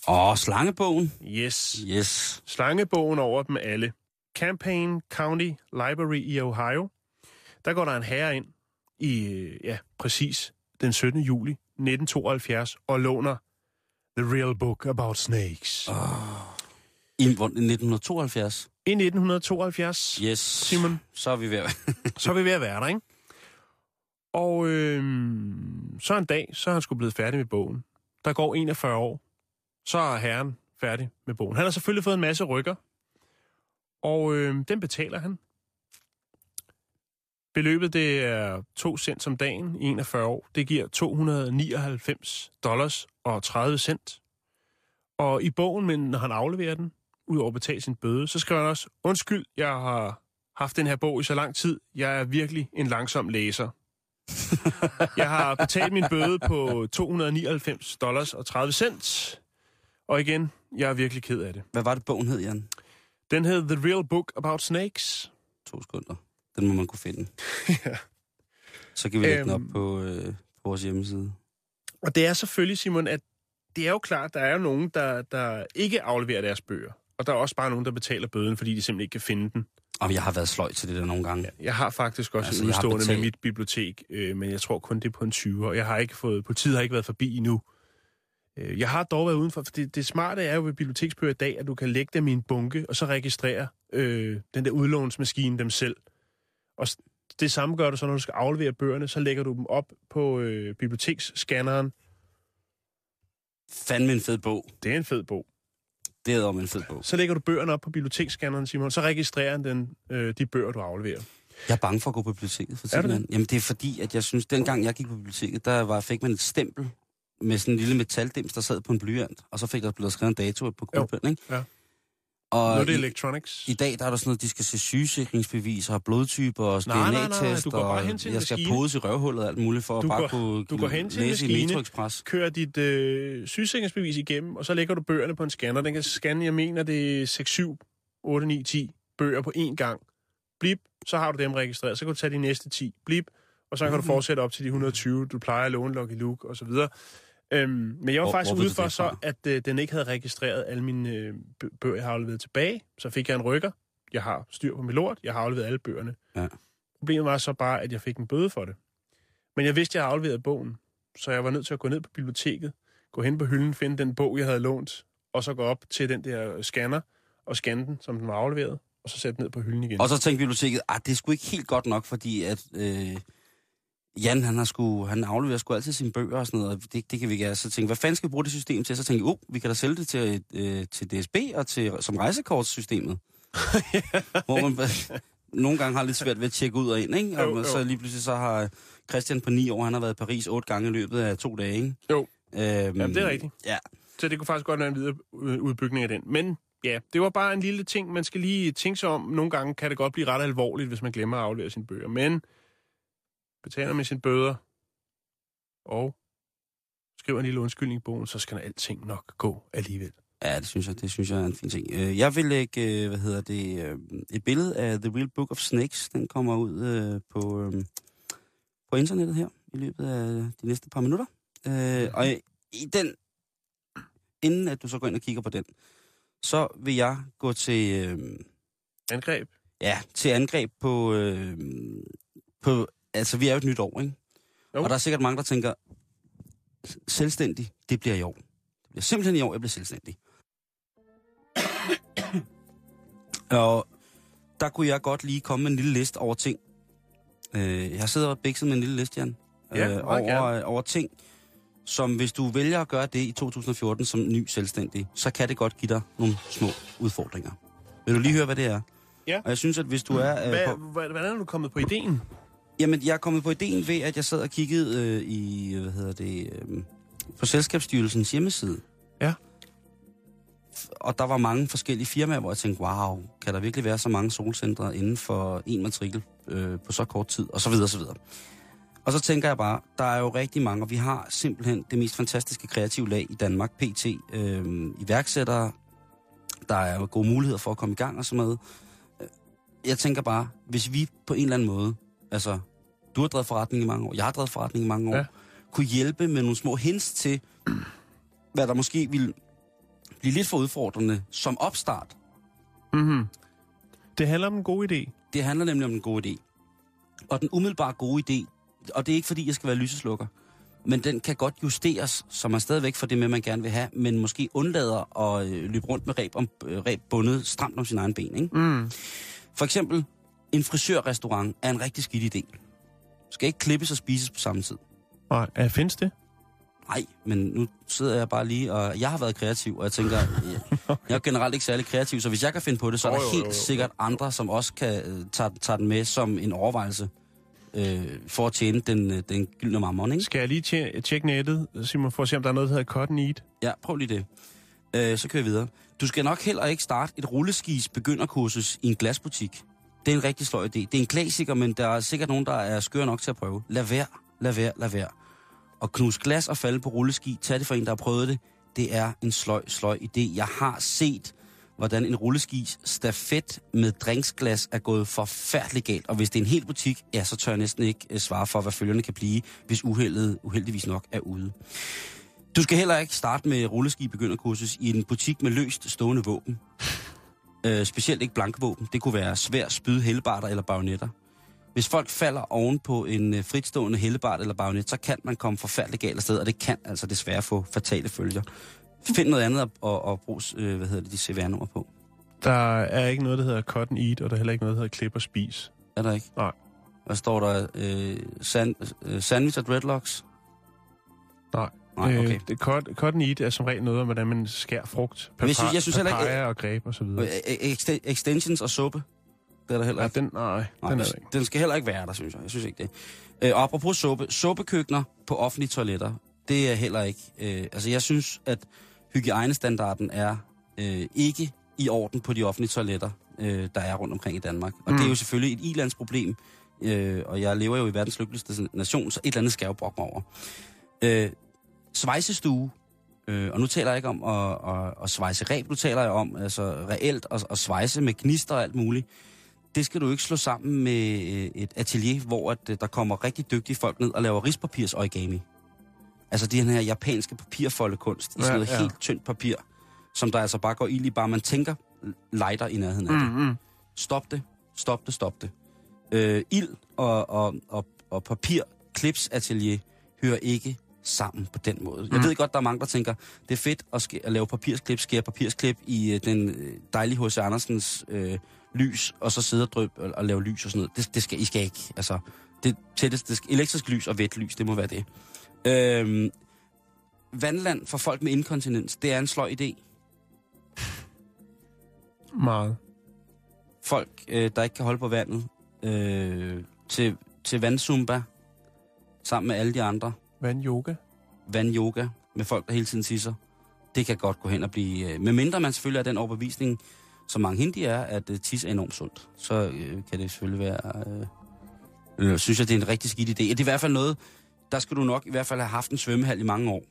Åh, slangebogen. Yes. Yes. Slangebogen over dem alle. Campaign County Library i Ohio. Der går der en herre ind i, øh, ja, præcis den 17. juli 1972 og låner The Real Book About Snakes. Oh. I hvor- 1972. I 1972, Yes. Simon, Så er vi ved at... så er vi ved at være der, ikke? Og øh, så en dag, så er han sgu blevet færdig med bogen. Der går 41 år. Så er herren færdig med bogen. Han har selvfølgelig fået en masse rykker. Og øh, den betaler han. Beløbet det er 2 cent om dagen i 41 år. Det giver 299 dollars og 30 cent. Og i bogen, men når han afleverer den, ud over at betale sin bøde, så skriver han også, undskyld, jeg har haft den her bog i så lang tid. Jeg er virkelig en langsom læser. Jeg har betalt min bøde på 299 dollars og 30 cent. Og igen, jeg er virkelig ked af det. Hvad var det, bogen hed, Jan? Den hed The Real Book About Snakes. To sekunder. Den må man kunne finde. Så kan vi lægge den op Øhm. på, øh, på vores hjemmeside. Og det er selvfølgelig, Simon, at det er jo klart, der er jo nogen, der, der ikke afleverer deres bøger. Og der er også bare nogen, der betaler bøden, fordi de simpelthen ikke kan finde den. Og jeg har været sløj til det der nogle gange. Jeg har faktisk også Altså, en udstående med betalt- mit bibliotek, øh, men jeg tror kun det er på en 20, og jeg har ikke fået, politiet har ikke været forbi endnu. Øh, jeg har dog været udenfor, for det, det smarte er jo ved biblioteksbøger i dag, at du kan lægge dem i en bunke, og så registrere øh, den der udlånsmaskine dem selv. Og det samme gør du så, når du skal aflevere bøgerne, så lægger du dem op på øh, biblioteksscanneren. Fandme en fed bog. Det er en fed bog. Det er om en fed bog. Så lægger du bøgerne op på biblioteksscanneren, Simon, så registrerer den øh, de bøger, du afleverer. Jeg er bange for at gå på biblioteket for Er tiden. Jan. Jamen det er fordi, at jeg synes, dengang jeg gik på biblioteket, der var, fik man et stempel med sådan en lille metaldims, der sad på en blyant, og så fik der blevet skrevet en dato på kuglepen, ikke? ja. Og Nu er det i, electronics. i dag, der er der sådan noget, de skal se sygesikringsbeviser, og blodtyper, og Nej, nej, nej, DNA-test, du går bare hen og jeg skal podes i røvhullet og alt muligt, for Du at bare går- kunne du går hen til en i maskine. Kører dit øh, sygesikringsbevis igennem, og så lægger du bøgerne på en scanner. Den kan scanne, jeg mener, det er 6, 7, 8, 9, 10 bøger på én gang. Blip, så har du dem registreret. Så kan du tage de næste 10. Blip, og så kan Mhm. du fortsætte op til de 120, du plejer at låne Lucky Luke og så videre. Øhm, men jeg var Hvor- faktisk ude for det så, at øh, den ikke havde registreret alle mine øh, bø- bøger, jeg har afleveret tilbage. Så fik jeg en rykker. Jeg har styr på mit lort. Jeg har afleveret alle bøgerne. Ja. Problemet var så bare, at jeg fik en bøde for det. Men jeg vidste, at jeg havde afleveret bogen, så jeg var nødt til at gå ned på biblioteket, gå hen på hylden, finde den bog, jeg havde lånt, og så gå op til den der scanner og scanne den, som den var afleveret, og så sætte den ned på hylden igen. Og så tænkte biblioteket, at det er sgu ikke helt godt nok, fordi at øh, Jan, han, har sgu, han afleverer sgu altid sine bøger og sådan noget, og det, det kan vi ikke. Så tænkte hvad fanden skal vi bruge det system til? Så tænkte jeg, uh, vi kan da sælge det til, øh, til DSB og til, som rejsekortsystemet. Hvor man nogle gange har lidt svært ved at tjekke ud og ind, ikke? Og Jo, jo. så lige pludselig så har Christian på ni år, han har været i Paris otte gange i løbet af to dage, ikke? Jo. Øhm, Jamen, det er rigtigt. Ja, Så det kunne faktisk godt være en videre øh, udbygning af den. Men ja, det var bare en lille ting. Man skal lige tænke sig om. Nogle gange kan det godt blive ret alvorligt, hvis man glemmer at aflevere sine bøger. Men betaler med sine bøder og skriver en lille undskyldning i bogen, så skal alting nok gå alligevel. Ja, det synes jeg, det synes jeg er en fin ting. Øh, Jeg vil lægge, øh, hvad hedder det, øh, et billede af The Real Book of Snakes. Den kommer ud på, på internettet her i løbet af de næste par minutter. Øh, og i den, inden at du så går ind og kigger på den, så vil jeg gå til, Angreb. ja, til angreb på, på, altså vi er jo et nyt år, ikke? Jo. Og der er sikkert mange, der tænker, selvstændig, det bliver i år. Det bliver simpelthen i år, jeg bliver selvstændig. Og der kunne jeg godt lige komme med en lille liste over ting. Øh, jeg har siddet og bikset med en lille liste, Jan. Ja, meget over, gerne. over ting, som hvis du vælger at gøre det i 2014 som ny selvstændig, så kan det godt give dig nogle små udfordringer. Vil du lige høre, hvad det er? Ja. Og jeg synes, at hvis du er... Øh, Hvad, på, hvad, hvordan er du kommet på ideen? Jamen, jeg er kommet på ideen ved, at jeg sad og kiggede øh, i, hvad hedder det, øh, på Selskabsstyrelsens hjemmeside. Ja. Og der var mange forskellige firmaer, hvor jeg tænkte, wow, kan der virkelig være så mange solcentre inden for en matrikel øh, på så kort tid, og så videre, og så videre. Og så tænker jeg bare, der er jo rigtig mange, og vi har simpelthen det mest fantastiske kreative lag i Danmark, PT, øh, iværksættere, der er jo gode muligheder for at komme i gang og sådan noget. Øh, Jeg tænker bare, hvis vi på en eller anden måde, altså, du har drevet forretning i mange år, jeg har drevet forretning i mange år, Ja. kunne hjælpe med nogle små hints til, hvad der måske ville blive lidt for udfordrende som opstart. Mm-hmm. Det handler om en god idé. Det handler nemlig om en god idé. Og den umiddelbare gode idé, og det er ikke fordi, jeg skal være lyseslukker, men den kan godt justeres, så man stadigvæk får det med, man gerne vil have, men måske undlader at øh, løbe rundt med ræb, om, øh, ræb bundet stramt om sin egen ben. Ikke? Mm. For eksempel, en frisørrestaurant er en rigtig skidt idé. Skal ikke klippes og spises på samme tid. Og er, findes det? Nej, men nu sidder jeg bare lige, og jeg har været kreativ, og jeg tænker, jeg, jeg er generelt ikke særlig kreativ, så hvis jeg kan finde på det, så er der jo, helt jo, jo. sikkert andre, som også kan øh, tage, tage den med som en overvejelse øh, for at tjene den, øh, den gyldne mammon, ikke? Skal jeg lige tje- tjekke nettet, Simon, for at se, om der er noget, der hedder Cotton Eat? Ja, prøv lige det. Øh, så kører vi videre. Du skal nok heller ikke starte et rulleskis begynderkursus i en glasbutik. Det er en rigtig sløj idé. Det er en klassiker, men der er sikkert nogen, der er skøre nok til at prøve. Lad være, lad være, lad være. Og knuse glas og falde på rulleski, tag det for en, der har prøvet det. Det er en sløj, sløj idé. Jeg har set, hvordan en rulleskis stafet med drinksglas er gået forfærdeligt galt. Og hvis det er en hel butik, ja, så tør jeg næsten ikke øh, svare for, hvad følgerne kan blive, hvis uheldet uheldigvis nok er ude. Du skal heller ikke starte med rulleski begynderkursus i en butik med løst stående våben. Øh, specielt ikke blanke våben. Det kunne være svær spyd, hellebarter eller bajonetter. Hvis folk falder oven på en øh, fritstående hellebart eller bajonet, så kan man komme forfærdeligt galt afsted, og det kan altså desværre få fatale følger. Find noget andet at, at, at bruge, øh, hvad hedder det, de CVR-nummer på. Der er ikke noget, der hedder cut and eat, og der er heller ikke noget, der hedder klip og spis. Er der ikke? Nej. Hvad står der? Øh, sand, øh, sandwich og dreadlocks? Nej. Nej, okay. Øh, det, cut, cut and eat er som regel noget om, hvordan man skærer frugt, Men jeg synes- jeg synes heller ikke- papaya og greb og så videre. Øh, ex- extensions og suppe? Det er der heller Ja, ikke. den, nej, Nej, den er ikke. den skal heller ikke være der, synes jeg. Jeg synes ikke det. Øh, og apropos suppe. Suppekøkkener på offentlige toiletter, det er heller ikke... Øh, altså, jeg synes, at hygiejnestandarden er øh, ikke i orden på de offentlige toiletter, øh, der er rundt omkring i Danmark. Og mm. det er jo selvfølgelig et ilandsproblem, øh, og jeg lever jo i verdens lykkeligste nation, så et eller andet skal jeg jo brokke mig over. Øh, svejsestue, øh, og nu taler jeg ikke om at, at, at svejse reb, nu taler jeg om altså, reelt at, at svejse med gnister og alt muligt det skal du ikke slå sammen med øh, et atelier, hvor at, øh, der kommer rigtig dygtige folk ned og laver rispapirs origami. Altså den her japanske papirfoldekunst i sådan Ja, noget ja. helt tyndt papir, som der altså bare går ild i, bare man tænker lighter i nærheden af det. Mm-hmm. Stop det, stop det, stop det. Øh, ild og, og, og, og papir, clips atelier, hører ikke sammen på den måde. Jeg ved godt, der er mange, der tænker, det er fedt at, ske, at lave papirsklip, skære papirsklip i øh, den øh, dejlige H.C. Andersens øh, lys, og så sidde og drøb og, og lave lys og sådan noget. Det, det skal I skal ikke. Altså, det tætteste, det skal, elektrisk lys og vett lys, det må være det. Øhm, vandland for folk med inkontinens, det er en sløj idé. Meget. folk, øh, der ikke kan holde på vandet, øh, til, til vandzumba, sammen med alle de andre, Vandyoga? vandyoga, med folk, der hele tiden tisser, det kan godt gå hen og blive... Øh, med mindre man selvfølgelig er den overbevisning, som mange hindi er, at øh, tis er enormt sundt, så øh, kan det selvfølgelig være... Øh, øh, synes jeg, det er en rigtig skidt idé. Det er i hvert fald noget, der skal du nok i hvert fald have haft en svømmehal i mange år,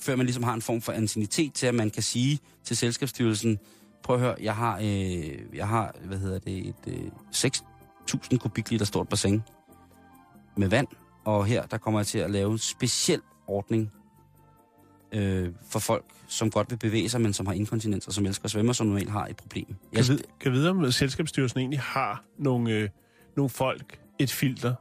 før man ligesom har en form for ancienitet til, at man kan sige til selskabsstyrelsen, prøv at høre, jeg har, øh, jeg har hvad hedder det, et øh, 6.000 kubikliter stort bassin med vand, og her der kommer jeg til at lave en speciel ordning øh, for folk, som godt vil bevæge sig, men som har inkontinens og som elsker at svømme, og som normalt har et problem. Jeg, Kan, vide, kan vide, om selskabsstyrelsen egentlig har nogle, øh, nogle folk, et filter,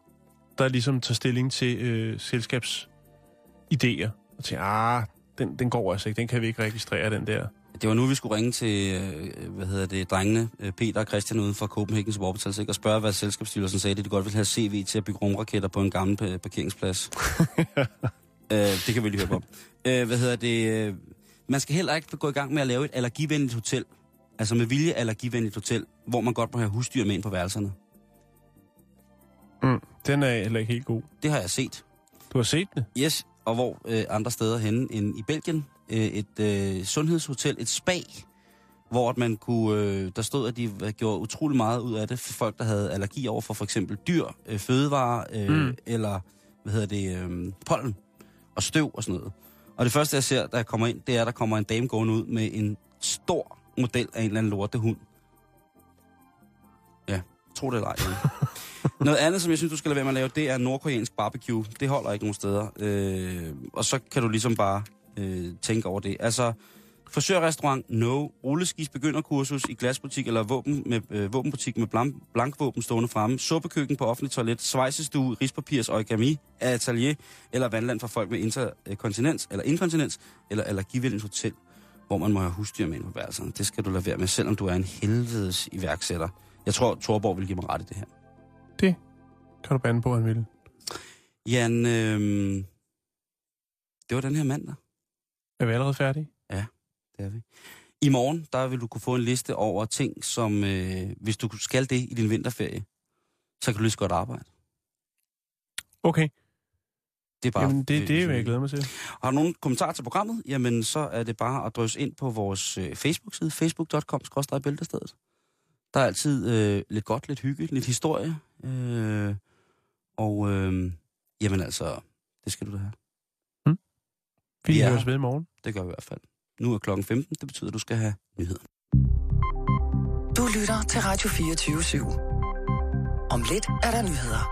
der ligesom tager stilling til øh, selskabsidéer. Og tænker, ah, den, den går altså ikke, den kan vi ikke registrere, den der. Det var nu, vi skulle ringe til, øh, hvad hedder det, drengene, øh, Peter og Christian uden fra Copenhagen Suborbitals, ikke? og spørge, hvad selskabsstyrelsen sagde, at de godt ville have CV til at bygge rumraketter på en gammel pa- parkeringsplads. øh, det kan vi lige høre på. Øh, hvad hedder det? Øh, man skal heller ikke gå i gang med at lave et allergivenligt hotel. Altså med vilje allergivenligt hotel, hvor man godt må have husdyr med ind på værelserne. Mm, den er heller ikke helt god. Det har jeg set. Du har set det? Yes, og hvor øh, andre steder henne end i Belgien. Øh, et øh, sundhedshotel, et spa, hvor at man kunne, øh, der stod, at de gjorde utrolig meget ud af det for folk, der havde allergi over for for eksempel dyr, øh, fødevarer øh, Mm. eller hvad hedder det, øh, pollen og støv og sådan noget. Og det første, jeg ser, da jeg kommer ind, det er, at der kommer en dame gående ud med en stor model af en eller anden lortehund. Ja, tro det eller ej. Noget andet, som jeg synes, du skal lade være med at lave, det er nordkoreansk barbecue. Det holder ikke nogen steder. Øh, og så kan du ligesom bare øh, tænke over det. Altså, frisørrestaurant, no. Rulleskis begynderkursus i glasbutik eller våben med, øh, våbenbutik med blank, blankvåben stående fremme. Suppekøkken på offentlig toilet. Svejsestue, rispapirs origami, atelier eller vandland for folk med interkontinens eller inkontinens eller allergivenligt hotel, hvor man må have husdyr med ind på værelserne. Det skal du lade være med, selvom du er en helvedes iværksætter. Jeg tror, Torborg vil give mig ret i det her. Det kan du bande på, han vil. Jan, øh, det var den her mandag. Er vi allerede færdige? Det er vi. I morgen, der vil du kunne få en liste over ting, som øh, hvis du skal det i din vinterferie, så kan du lige så godt arbejde. Okay, Det er bare, Jamen, det, det vil jeg glæde mig til. Har du nogen kommentarer til programmet, jamen så er det bare at drøse ind på vores øh, Facebook-side, facebook.com-bæltestedet. Der er altid øh, lidt godt, lidt hygge, lidt historie. Øh, og øh, jamen altså, det skal du da have. Vi Ja. høres ved i morgen. Det gør vi i hvert fald. Nu er klokken 15, det betyder, at du skal have nyheder. Du lytter til Radio 24 /7. Om lidt er der nyheder.